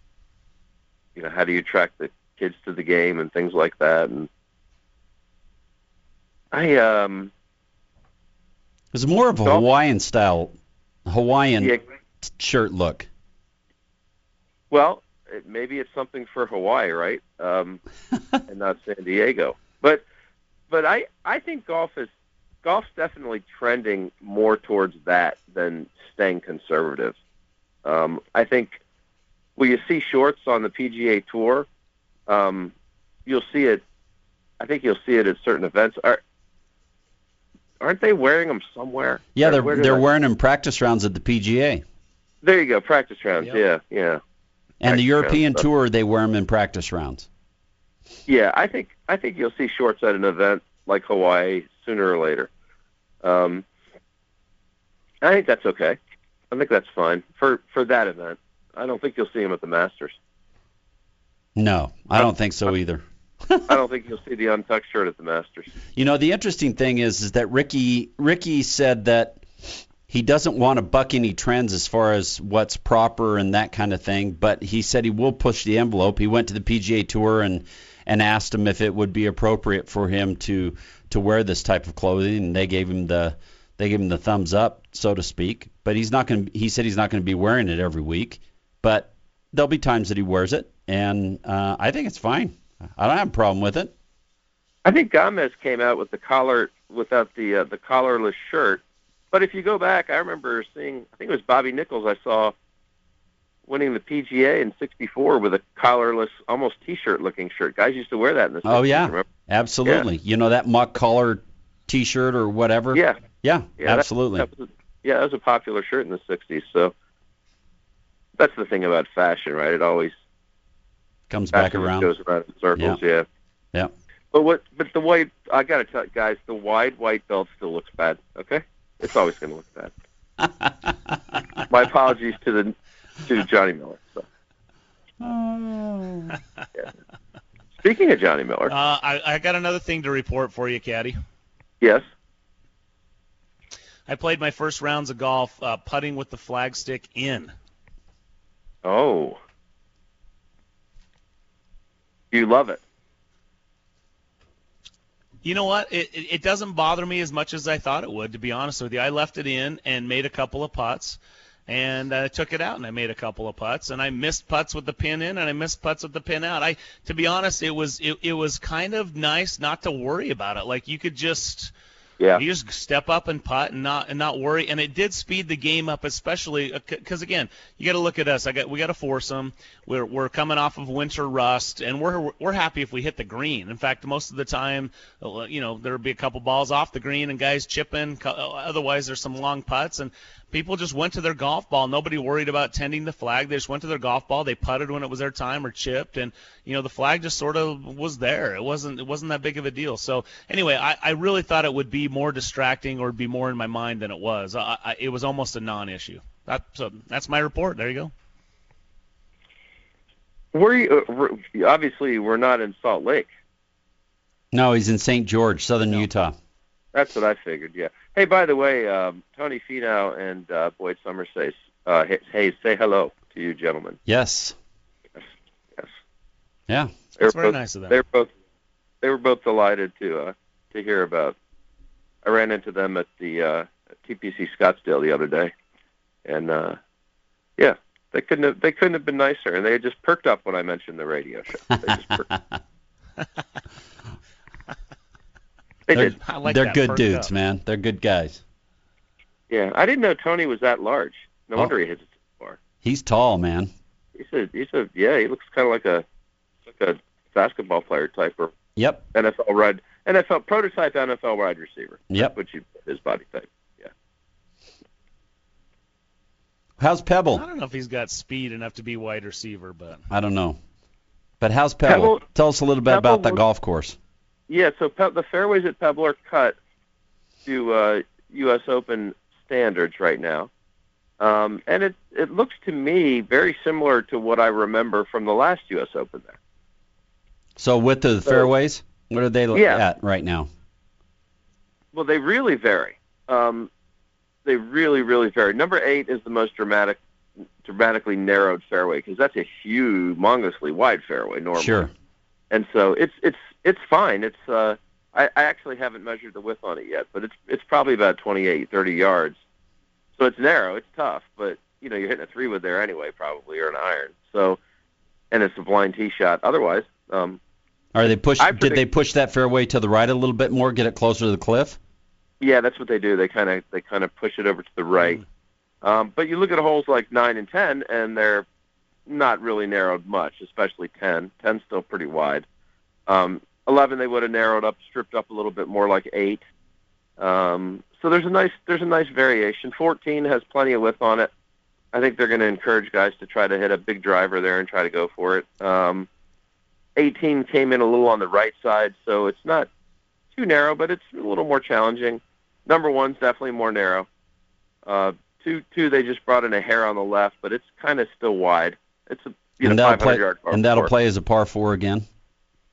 you know, how do you attract the kids to the game and things like that. And I um, It was more of a Hawaiian style, Hawaiian Yeah. shirt look. well, it, maybe it's something for Hawaii, right? Um, and not San Diego. But but I I think golf is golf's definitely trending more towards that than staying conservative. Um, I think when you see shorts on the PGA Tour, um, you'll see it. I think you'll see it at certain events. Are aren't they wearing them somewhere? Yeah, they're where did they're I- wearing them practice rounds at the PGA. There you go, practice rounds. Yeah, yeah, And the European rounds, Tour, they wear them in practice rounds. yeah. I think I think you'll see shorts at an event like Hawaii sooner or later. Um, I think that's okay. I think that's fine for for that event. I don't think you'll see him at the Masters. No, I don't think so either. I don't think you'll see the untucked shirt at the Masters. You know, the interesting thing is is that Rickie Rickie said that he doesn't want to buck any trends as far as what's proper and that kind of thing, but he said he will push the envelope. He went to the PGA Tour and and asked him if it would be appropriate for him to to wear this type of clothing, and they gave him the they gave him the thumbs up, so to speak. But he's not going. He said he's not going to be wearing it every week, but there'll be times that he wears it, and uh, I think it's fine. I don't have a problem with it. I think Gomez came out with the collar without the uh, the collarless shirt. But if you go back, I remember seeing I think it was Bobby Nichols I saw winning the PGA in '64 with a collarless, almost T-shirt looking shirt. Guys used to wear that in the 60s. Oh yeah, remember? absolutely. You know that mock collar T-shirt or whatever. Yeah. Yeah, Yeah, absolutely. that was a- yeah, that was a popular shirt in the '60s. So that's the thing about fashion, right? It always Comes back around. goes around in circles. Yeah. Yeah. But what? But the white, I gotta tell you guys, the wide white belt still looks bad. Okay, it's always gonna look bad. My apologies to the to Johnny Miller. So. Yeah. Speaking of Johnny Miller, Uh, I, I got another thing to report for you, Caddy. yes, I played my first rounds of golf uh, putting with the flagstick in. oh, you love it. You know what? It, it it doesn't bother me as much as I thought it would, to be honest with you. I left it in and made a couple of putts, and I took it out and I made a couple of putts, and I missed putts with the pin in and I missed putts with the pin out. I, to be honest, it was it, it was kind of nice not to worry about it. Like you could just Yeah. You just step up and putt and not and not worry, and it did speed the game up, especially because again, you got to look at us. I got we got to foursome. We're we're coming off of winter rust, and we're we're happy if we hit the green. In fact, most of the time, uh, you know, there'll be a couple balls off the green and guys chipping. Otherwise, there's some long putts, and people just went to their golf ball. Nobody worried about tending the flag. They just went to their golf ball. They putted when it was their time or chipped, and you know the flag just sort of was there. It wasn't it wasn't that big of a deal. So anyway, I, I really thought it would be more distracting or be more in my mind than it was. I, I, it was almost a non-issue. That, so that's my report. There you go. Were you, uh, obviously we're not in Salt Lake. No, he's in St. George, Southern no. Utah. That's what I figured. Yeah. Hey, by the way, um, Tony Finau and uh, Boyd Summhers say, uh, hey, say hello to you, gentlemen. Yes. Yes. yes. Yeah. That's very both, nice of them. They were both they were both delighted to uh, to hear about. I ran into them at the uh, TPC Scottsdale the other day, and uh, yeah, they couldn't have they couldn't have been nicer, and they just perked up when I mentioned the radio show. They just perked. they they're, did. Like they're good dudes, up. man. They're good guys. Yeah, I didn't know Tony was that large. No oh. wonder he hits it so far. He's tall, man. He's a he's a yeah. He looks kind of like a like a basketball player type or yep NFL wide NFL prototype NFL wide receiver. Yep, which his body type. Yeah. How's Pebble? I don't know if he's got speed enough to be wide receiver, but I don't know. But how's Pebble? Pebble Tell us a little bit Pebble about the golf course. Yeah, so Pe- the fairways at Pebble are cut to uh, U.S. Open standards right now. Um, and it it looks to me very similar to what I remember from the last U.S. Open there. So width of the so, fairways, what are they yeah. at right now? Well, they really vary. Um, they really, really vary. Number eight is the most dramatic, dramatically narrowed fairway because that's a humongously wide fairway normally. Sure. And so it's it's it's fine. It's uh, I, I actually haven't measured the width on it yet, but it's it's probably about 28, 30 yards. So it's narrow. It's tough, but you know you're hitting a three wood there anyway, probably or an iron. So, and it's a blind tee shot. Otherwise, um, are they push? Predict, did they push that fairway to the right a little bit more, get it closer to the cliff? Yeah, that's what they do. They kind of they kind of push it over to the right. Mm. Um, but you look at holes like nine and ten, and they're not really narrowed much, especially ten. Ten's still pretty wide. Um, Eleven they would have narrowed up, stripped up a little bit more like eight. Um, so there's a nice there's a nice variation. Fourteen has plenty of width on it. I think they're going to encourage guys to try to hit a big driver there and try to go for it. Um, 18 came in a little on the right side, so it's not too narrow, but it's a little more challenging. Number one's definitely more narrow. Uh, two, two, they just brought in a hair on the left, but it's kind of still wide. It's a you and know 500 play, yard par And that'll four. play as a par four again.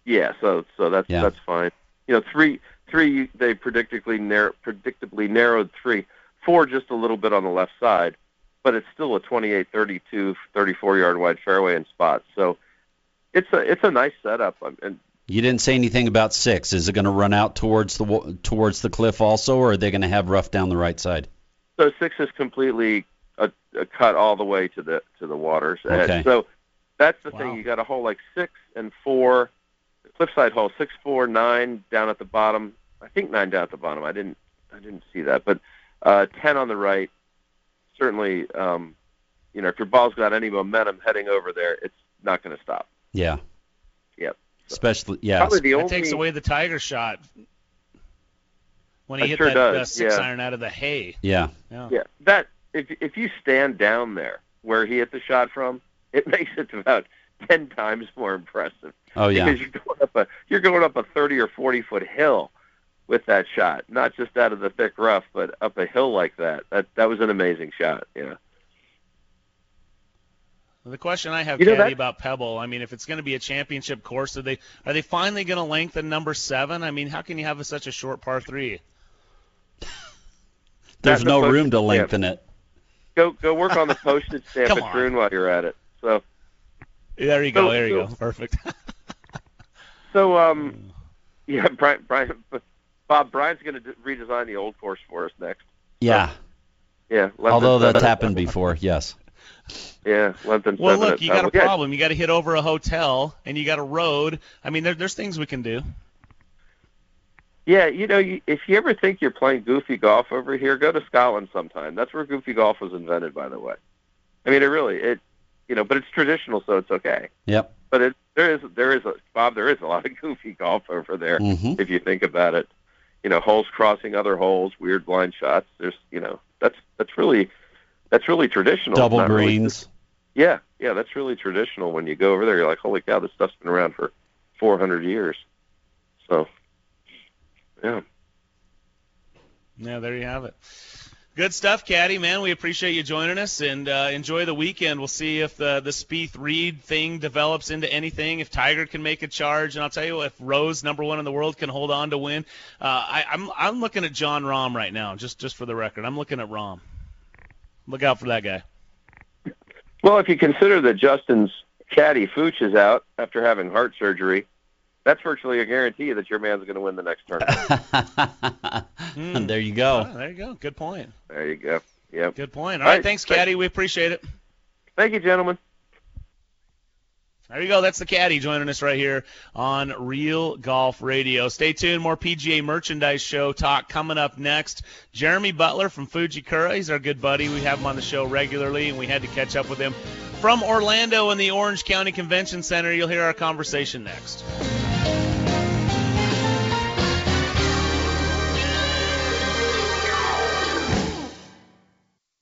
Yeah, so so that's yeah. that's fine. You know, three, three, they predictably narrow, predictably narrowed three, four just a little bit on the left side, but it's still a 28, 32, 34 yard wide fairway in spots. So it's a it's a nice setup. Um, and you didn't say anything about six. Is it going to run out towards the towards the cliff also, or are they going to have rough down the right side? So six is completely a, a cut all the way to the to the water's edge. Okay. So that's the Wow. thing. You got a hole like six and four, cliffside hole six, four, nine down at the bottom. I think nine down at the bottom. I didn't I didn't see that, but uh, ten on the right. Certainly, um, you know, if your ball's got any momentum heading over there, it's not going to stop. Yeah. Yep. Especially yeah. Probably the that only takes away the tiger shot when he It hit sure that does, uh, six yeah. iron out of the hay. Yeah. Yeah. Yeah, that if if you stand down there where he hit the shot from, it makes it about ten times more impressive. Oh yeah. Because you're going up a you're going up a thirty or forty foot hill with that shot, not just out of the thick rough, but up a hill like that. That that was an amazing shot. Yeah. The question I have, You know, Caddy, that- about Pebble, I mean, if it's going to be a championship course, are they are they finally going to lengthen number seven? I mean, how can you have a, such a short par three? There's no room to postage lengthen it. Go go work on the postage stamp Come at on. While you're at it. So There you go. So- there you so- go. Perfect. so um yeah, Brian Brian Bob Brian's going to redesign the old course for us next. Yeah. Yeah. less Although that's happened before, yes. Yeah, than well, look, you got a. Yeah, problem. You got to hit over a hotel, and you got a road. I mean, there, there's things we can do. Yeah, you know, you, if you ever think you're playing goofy golf over here, go to Scotland sometime. That's where goofy golf was invented, by the way. I mean, it really it, you know, but it's traditional, so it's okay. Yep. But it there is there is a Bob, there is a lot of goofy golf over there Mhm. if you think about it. You know, holes crossing other holes, weird blind shots. There's, you know, that's that's really that's really traditional. Double not really- greens. yeah, yeah, that's really traditional. When you go over there, you're like, holy cow, this stuff's been around for 400 years. So, yeah. Yeah, there you have it. Good stuff, Caddy, man. We appreciate you joining us and uh, enjoy the weekend. We'll see if the the Spieth Reed thing develops into anything. If Tiger can make a charge, and I'll tell you, if Rose, number one in the world, can hold on to win. Uh, I, I'm I'm looking at Jon Rahm right now, just just for the record. I'm looking at Rahm. Look out for that guy. Well, if you consider that Justin's caddy Fooch is out after having heart surgery, that's virtually a guarantee that your man's going to win the next tournament. And hmm. there you go. Oh, there you go. Good point. there you go. Yep. Good point. All All right, right, thanks, thank- Caddy. We appreciate it. Thank you, gentlemen. There you go. That's the caddy joining us right here on Real Golf Radio. Stay tuned. More PGA merchandise show talk coming up next. Jeremy Butler from Fujikura. He's our good buddy. We have him on the show regularly, and we had to catch up with him from Orlando in the Orange County Convention Center. You'll hear our conversation next.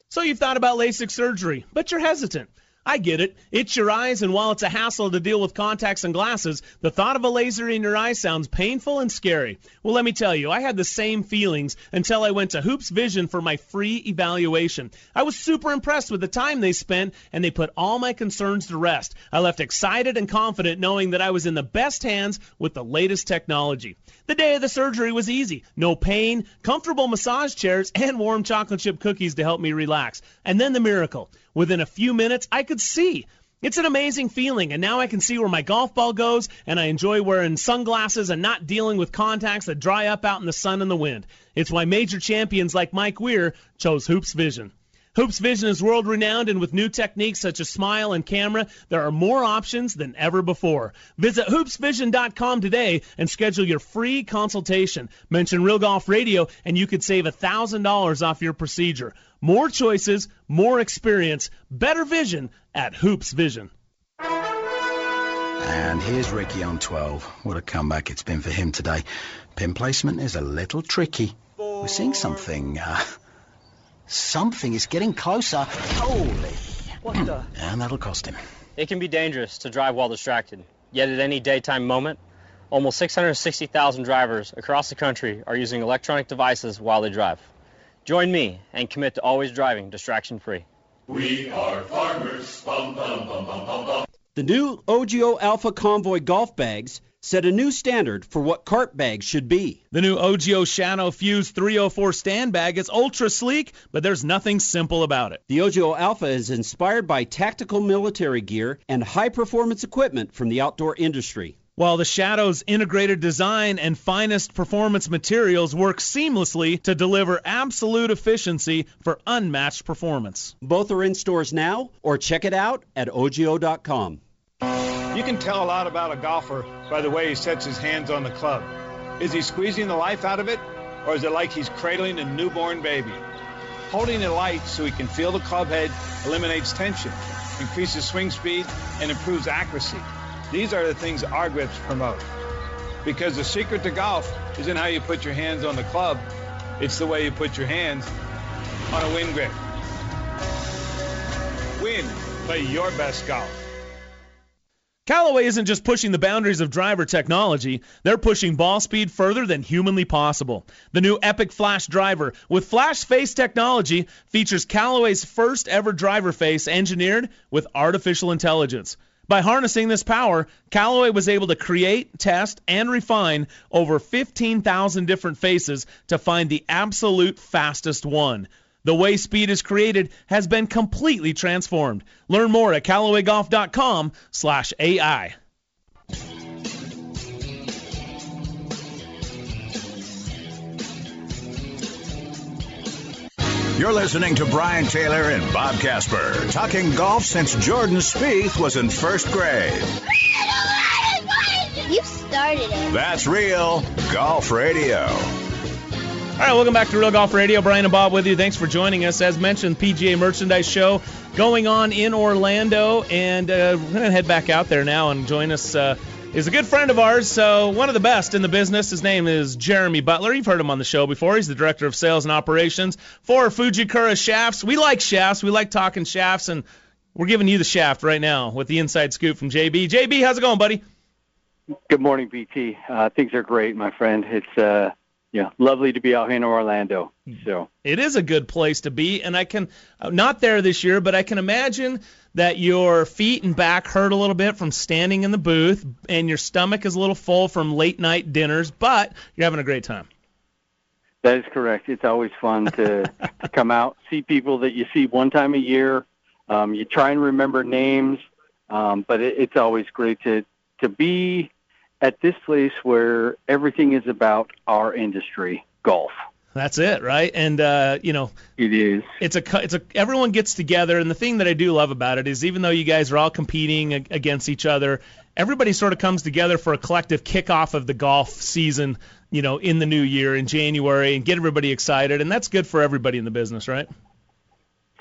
So you've thought about LASIK surgery, but you're hesitant. I get it. It's your eyes, and while it's a hassle to deal with contacts and glasses, the thought of a laser in your eye sounds painful and scary. Well, let me tell you, I had the same feelings until I went to Hoopes Vision for my free evaluation. I was super impressed with the time they spent, and they put all my concerns to rest. I left excited and confident knowing that I was in the best hands with the latest technology. The day of the surgery was easy. No pain, comfortable massage chairs, and warm chocolate chip cookies to help me relax. And then the miracle. Within a few minutes, I could see. It's an amazing feeling, and now I can see where my golf ball goes, and I enjoy wearing sunglasses and not dealing with contacts that dry up out in the sun and the wind. It's why major champions like Mike Weir chose Hoopes Vision. Hoopes Vision is world renowned, and with new techniques such as Smile and Camera, there are more options than ever before. Visit hoopesvision.com today and schedule your free consultation. Mention Real Golf Radio, and you could save $1,000 off your procedure. More choices, more experience, better vision at Hoopes Vision. And here's Rickie on 12. What a comeback it's been for him today. Pin placement is a little tricky. We're seeing something. Uh, something is getting closer. Holy. What the? And that'll cost him. It can be dangerous to drive while distracted. Yet at any daytime moment, almost 660,000 drivers across the country are using electronic devices while they drive. Join me and commit to always driving distraction free. We are farmers. Bum, bum, bum, bum, bum, bum. The new OGIO Alpha Convoy golf bags set a new standard for what cart bags should be. The new OGIO Shadow Fuse 304 stand bag is ultra sleek, but there's nothing simple about it. The OGIO Alpha is inspired by tactical military gear and high performance equipment from the outdoor industry. While the Shadow's integrated design and finest performance materials work seamlessly to deliver absolute efficiency for unmatched performance. Both are in stores now, or check it out at OGIO.com. You can tell a lot about a golfer by the way he sets his hands on the club. Is he squeezing the life out of it, or is it like he's cradling a newborn baby? Holding it light so he can feel the club head eliminates tension, increases swing speed, and improves accuracy. These are the things our grips promote. Because the secret to golf isn't how you put your hands on the club, it's the way you put your hands on a Winn grip. Winn, play your best golf. Callaway isn't just pushing the boundaries of driver technology, they're pushing ball speed further than humanly possible. The new Epic Flash driver with flash face technology features Callaway's first ever driver face engineered with artificial intelligence. By harnessing this power, Callaway was able to create, test, and refine over 15,000 different faces to find the absolute fastest one. The way speed is created has been completely transformed. Learn more at CallawayGolf.com slash AI. You're listening to Brian Taylor and Bob Casper, talking golf since Jordan Spieth was in first grade. You started it. That's Real Golf Radio. All right, welcome back to Real Golf Radio. Brian and Bob with you. Thanks for joining us. As mentioned, PGA Merchandise Show going on in Orlando, and uh, we're going to head back out there now and join us. Uh, is a good friend of ours, so one of the best in the business. His name is Jeremy Butler. You've heard him on the show before. He's the director of sales and operations for Fujikura Shafts. We like shafts. We like talking shafts, and we're giving you the shaft right now with the inside scoop from JB. JB, how's it going, buddy? Good morning, BT. Uh, things are great, my friend. It's uh, yeah, lovely to be out here in Orlando. So it is a good place to be, and I can uh, not there this year, but I can imagine that your feet and back hurt a little bit from standing in the booth, and your stomach is a little full from late night dinners, but you're having a great time. That is correct. It's always fun to, to come out, see people that you see one time a year. Um, you try and remember names, um, but it, it's always great to to be at this place where everything is about our industry, golf. That's it, right? And uh, you know, it is. It's a it's a everyone gets together, and the thing that I do love about it is even though you guys are all competing against each other, everybody sort of comes together for a collective kickoff of the golf season. You know, in the new year in January, and get everybody excited, and that's good for everybody in the business, right?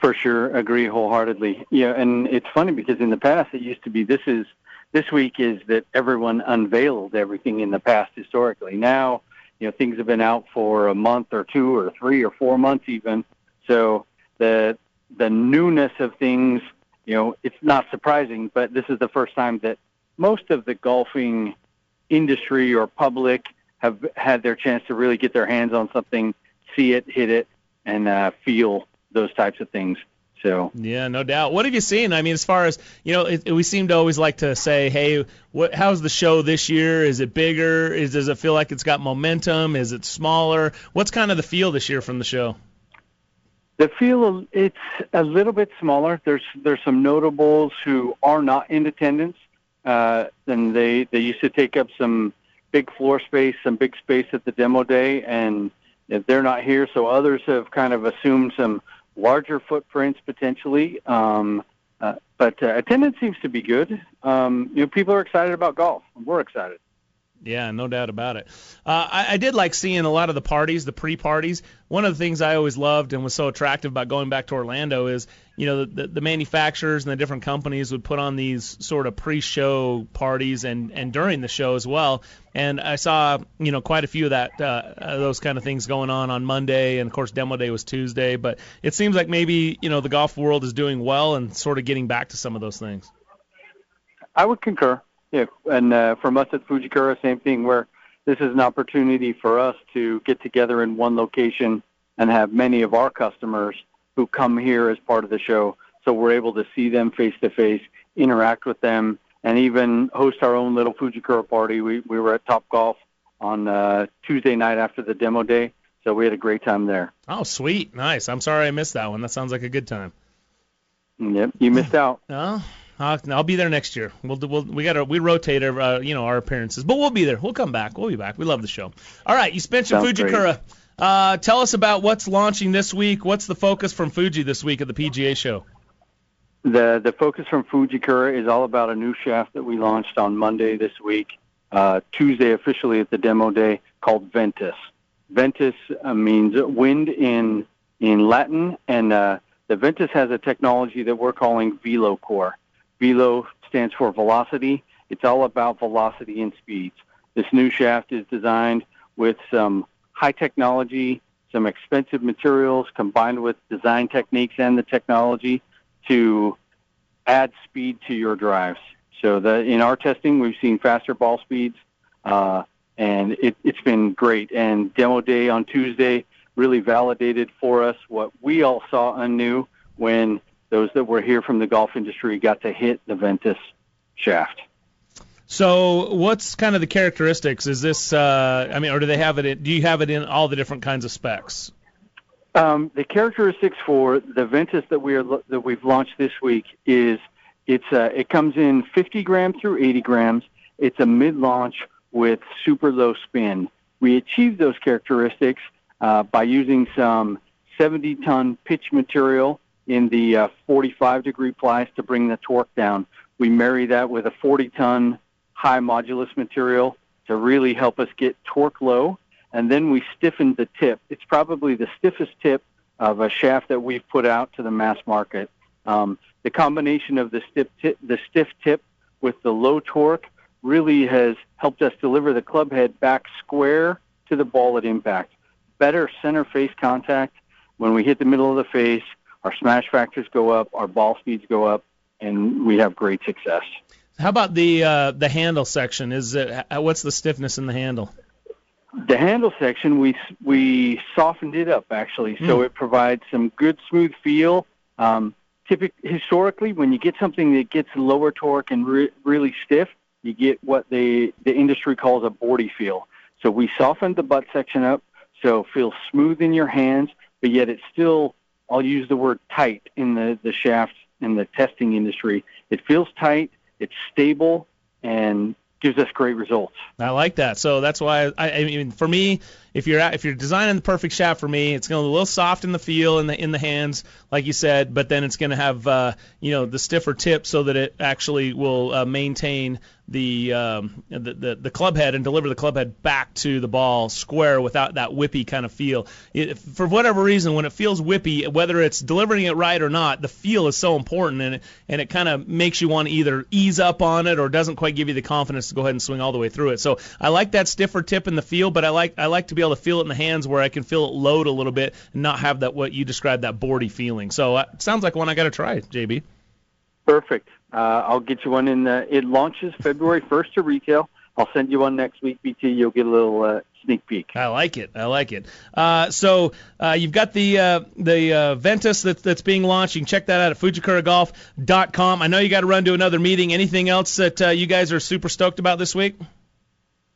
For sure, agree wholeheartedly. Yeah, and it's funny because in the past it used to be this is this week is that everyone unveiled everything in the past historically. Now you know things have been out for a month or two or three or four months even so the the newness of things you know it's not surprising but this is the first time that most of the golfing industry or public have had their chance to really get their hands on something see it hit it and uh, feel those types of things so yeah, no doubt. What have you seen? I mean, as far as you know, it, we seem to always like to say, "Hey, what? How's the show this year? Is it bigger? Is does it feel like it's got momentum? Is it smaller? What's kind of the feel this year from the show?" The feel it's a little bit smaller. There's there's some notables who are not in attendance, uh, and they they used to take up some big floor space, some big space at the demo day, and they're not here. So others have kind of assumed some larger footprints potentially. Um, uh, but uh, attendance seems to be good. Um, you know, people are excited about golf. We're excited. Yeah, no doubt about it. Uh, I, I did like seeing a lot of the parties, the pre-parties. One of the things I always loved and was so attractive about going back to Orlando is, you know, the, the manufacturers and the different companies would put on these sort of pre-show parties and and during the show as well. And I saw, you know, quite a few of that uh, those kind of things going on on Monday, and of course demo day was Tuesday. But it seems like maybe you know the golf world is doing well and sort of getting back to some of those things. I would concur. Yeah, and uh, from us at Fujikura, same thing. Where this is an opportunity for us to get together in one location and have many of our customers who come here as part of the show, so we're able to see them face to face, interact with them, and even host our own little Fujikura party. We we were at Top Golf on uh, Tuesday night after the demo day, so we had a great time there. Oh, sweet, nice. I'm sorry I missed that one. That sounds like a good time. Yep, you missed out. Oh, I'll, I'll be there next year. We'll, we'll we got to we rotate our uh, you know our appearances, but we'll be there. We'll come back. We'll be back. We love the show. All right, you mentioned Sounds Fujikura. Uh, tell us about what's launching this week. What's the focus from Fuji this week at the PGA show? The the focus from Fujikura is all about a new shaft that we launched on Monday this week, uh, Tuesday officially at the demo day called Ventus. Ventus uh, means wind in in Latin, and uh, the Ventus has a technology that we're calling VeloCore. Velo stands for velocity. It's all about velocity and speeds. This new shaft is designed with some high technology, some expensive materials combined with design techniques and the technology to add speed to your drives. So that in our testing, we've seen faster ball speeds, uh, and it, it's been great. And demo day on Tuesday really validated for us what we all saw anew when those that were here from the golf industry got to hit the Ventus shaft. So, what's kind of the characteristics? Is this, uh, I mean, or do they have it? In, do you have it in all the different kinds of specs? Um, the characteristics for the Ventus that we are that we've launched this week is it's uh, it comes in 50 grams through 80 grams. It's a mid-launch with super low spin. We achieve those characteristics uh, by using some 70-ton pitch material in the uh, 45 degree plies to bring the torque down. We marry that with a 40 ton high modulus material to really help us get torque low. And then we stiffened the tip. It's probably the stiffest tip of a shaft that we've put out to the mass market. Um, the combination of the stiff tip, the stiff tip with the low torque really has helped us deliver the club head back square to the ball at impact. Better center face contact. When we hit the middle of the face, our smash factors go up, our ball speeds go up, and we have great success. How about the uh, the handle section? Is it what's the stiffness in the handle? The handle section we we softened it up actually, so Mm. it provides some good smooth feel. Um, typic, historically, when you get something that gets lower torque and re- really stiff, you get what the the industry calls a boardy feel. So we softened the butt section up so it feels smooth in your hands, but yet it's still I'll use the word tight in the the shaft in the testing industry. It feels tight, it's stable, and gives us great results. I like that. So that's why I, I mean, for me, if you're if you're designing the perfect shaft for me, it's going to be a little soft in the feel in the in the hands, like you said, but then it's going to have uh, you know the stiffer tip so that it actually will uh, maintain the, um, the the the club head and deliver the club head back to the ball square without that whippy kind of feel. For whatever reason, when it feels whippy, whether it's delivering it right or not, the feel is so important, and it and it kind of makes you want to either ease up on it or doesn't quite give you the confidence to go ahead and swing all the way through it. So I like that stiffer tip in the feel, but I like I like to be able to feel it in the hands where I can feel it load a little bit and not have that what you described that boardy feeling. So uh, it sounds like one I got to try, JB. Perfect. Uh, I'll get you one in. The, it launches February 1st to retail. I'll send you one next week, BT. You'll get a little uh, sneak peek. I like it. I like it. Uh, so uh, you've got the uh, the uh, Ventus that, that's being launched. You can check that out at FujikuraGolf.com. I know you got to run to another meeting. Anything else that uh, you guys are super stoked about this week?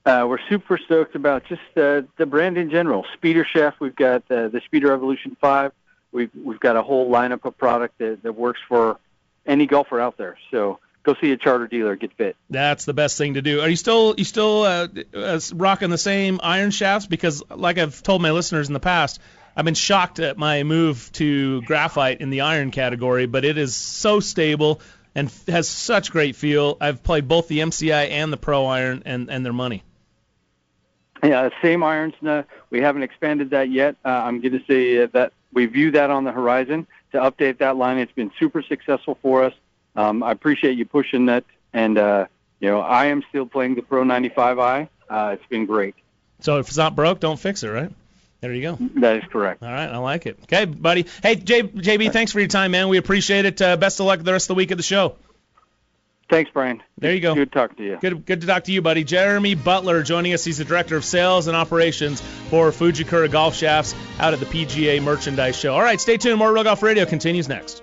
Uh, we're super stoked about just uh, the brand in general. Speeder shaft, we've got uh, the Speeder Evolution 5. We've, we've got a whole lineup of product that, that works for any golfer out there. So go see a charter dealer, get fit. That's the best thing to do. Are you still you still uh, uh, rocking the same iron shafts? Because like I've told my listeners in the past, I've been shocked at my move to graphite in the iron category, but it is so stable and has such great feel. I've played both the MCI and the Pro Iron, and and their money. Yeah, same irons. No, we haven't expanded that yet. Uh, I'm going to say that we view that on the horizon to update that line. It's been super successful for us. Um, I appreciate you pushing that, and uh, you know I am still playing the Pro 95i. Uh, it's been great. So if it's not broke, don't fix it, right? There you go. That is correct. All right, I like it. Okay, buddy. Hey, J- JB, thanks for your time, man. We appreciate it. Uh, best of luck the rest of the week of the show. Thanks, Brian. There you go. Good talking to you. Good, good to talk to you, buddy. Jeremy Butler joining us. He's the director of sales and operations for Fujikura Golf Shafts out at the PGA Merchandise Show. All right, stay tuned. More Real Golf Radio continues next.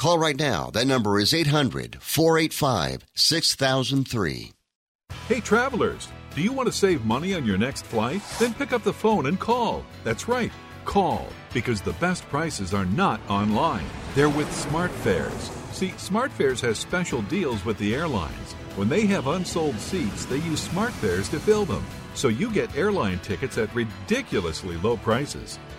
Call right now. That number is 800 485 6003. Hey, travelers, do you want to save money on your next flight? Then pick up the phone and call. That's right, call, because the best prices are not online. They're with SmartFares. See, SmartFares has special deals with the airlines. When they have unsold seats, they use SmartFares to fill them. So you get airline tickets at ridiculously low prices.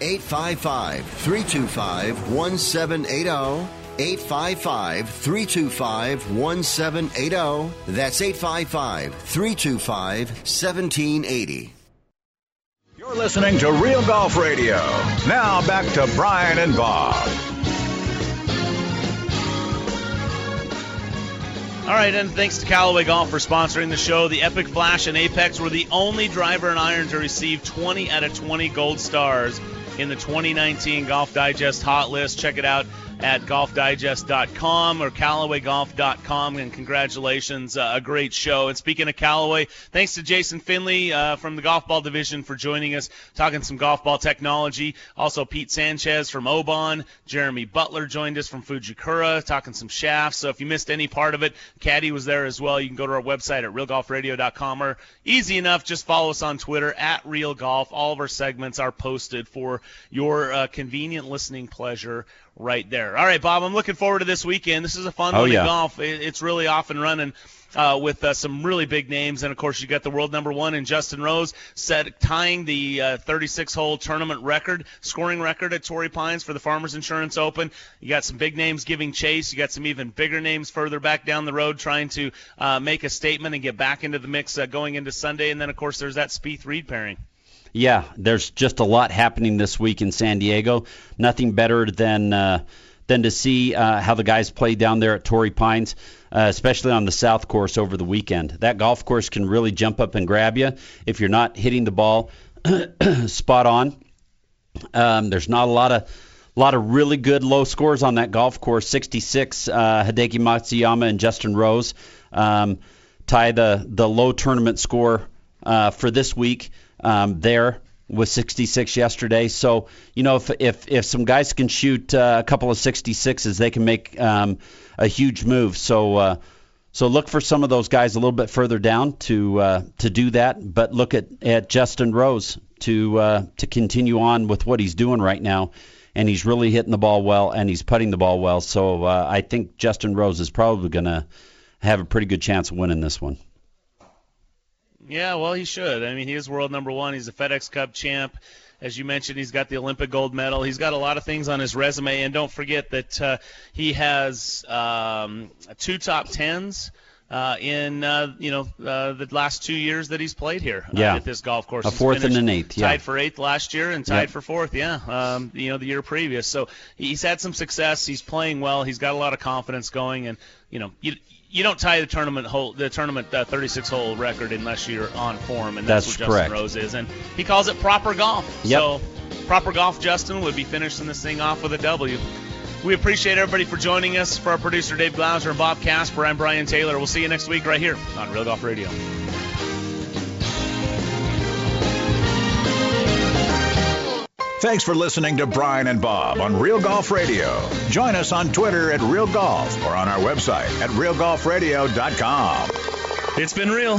855 325 1780. 855 325 1780. That's 855 325 1780. You're listening to Real Golf Radio. Now back to Brian and Bob. All right, and thanks to Callaway Golf for sponsoring the show. The Epic Flash and Apex were the only driver and iron to receive 20 out of 20 gold stars in the 2019 Golf Digest Hot List. Check it out at golfdigest.com or callawaygolf.com. And congratulations, uh, a great show. And speaking of Callaway, thanks to Jason Finley uh, from the golf ball division for joining us, talking some golf ball technology. Also, Pete Sanchez from Oban, Jeremy Butler joined us from Fujikura, talking some shafts. So if you missed any part of it, Caddy was there as well. You can go to our website at realgolfradio.com or easy enough, just follow us on Twitter at realgolf. All of our segments are posted for your uh, convenient listening pleasure right there. All right, Bob, I'm looking forward to this weekend. This is a fun Oh, one yeah. golf. It's really off and running. Uh, with uh, some really big names, and of course you got the world number one in Justin Rose, set tying the uh, 36-hole tournament record, scoring record at Torrey Pines for the Farmers Insurance Open. You got some big names giving chase. You got some even bigger names further back down the road trying to uh, make a statement and get back into the mix uh, going into Sunday. And then of course there's that Spieth Reed pairing. Yeah, there's just a lot happening this week in San Diego. Nothing better than uh, than to see uh, how the guys play down there at Torrey Pines, uh, especially on the South Course over the weekend. That golf course can really jump up and grab you if you're not hitting the ball spot on. Um, there's not a lot of lot of really good low scores on that golf course. 66, uh, Hideki Matsuyama and Justin Rose um, tie the the low tournament score uh, for this week um, there with 66 yesterday. So you know if if if some guys can shoot uh, a couple of 66s, they can make um, a huge move. So. Uh, so look for some of those guys a little bit further down to uh, to do that, but look at, at Justin Rose to uh, to continue on with what he's doing right now, and he's really hitting the ball well and he's putting the ball well. So uh, I think Justin Rose is probably going to have a pretty good chance of winning this one. Yeah, well, he should. I mean, he is world number one. He's a FedEx Cup champ. As you mentioned, he's got the Olympic gold medal. He's got a lot of things on his resume. And don't forget that uh, he has um, two top tens uh, in uh, you know uh, the last two years that he's played here uh, Yeah. at this golf course. A fourth and an eighth, yeah. Tied for eighth last year and tied Yep. for fourth. Yeah, um, you know the year previous. So he's had some success. He's playing well. He's got a lot of confidence going, and you know you. You don't tie the tournament hole, the tournament uh, 36 hole record unless you're on form, and that's, That's what correct. Justin Rose is, and he calls it proper golf. Yep. So proper golf, Justin would be finishing this thing off with a W. We appreciate everybody for joining us. For our producer Dave Glauser and Bob Casper, I'm Brian Taylor. We'll see you next week right here on Real Golf Radio. Thanks for listening to Brian and Bob on Real Golf Radio. Join us on Twitter at Real Golf or on our website at realgolfradio.com. It's been real.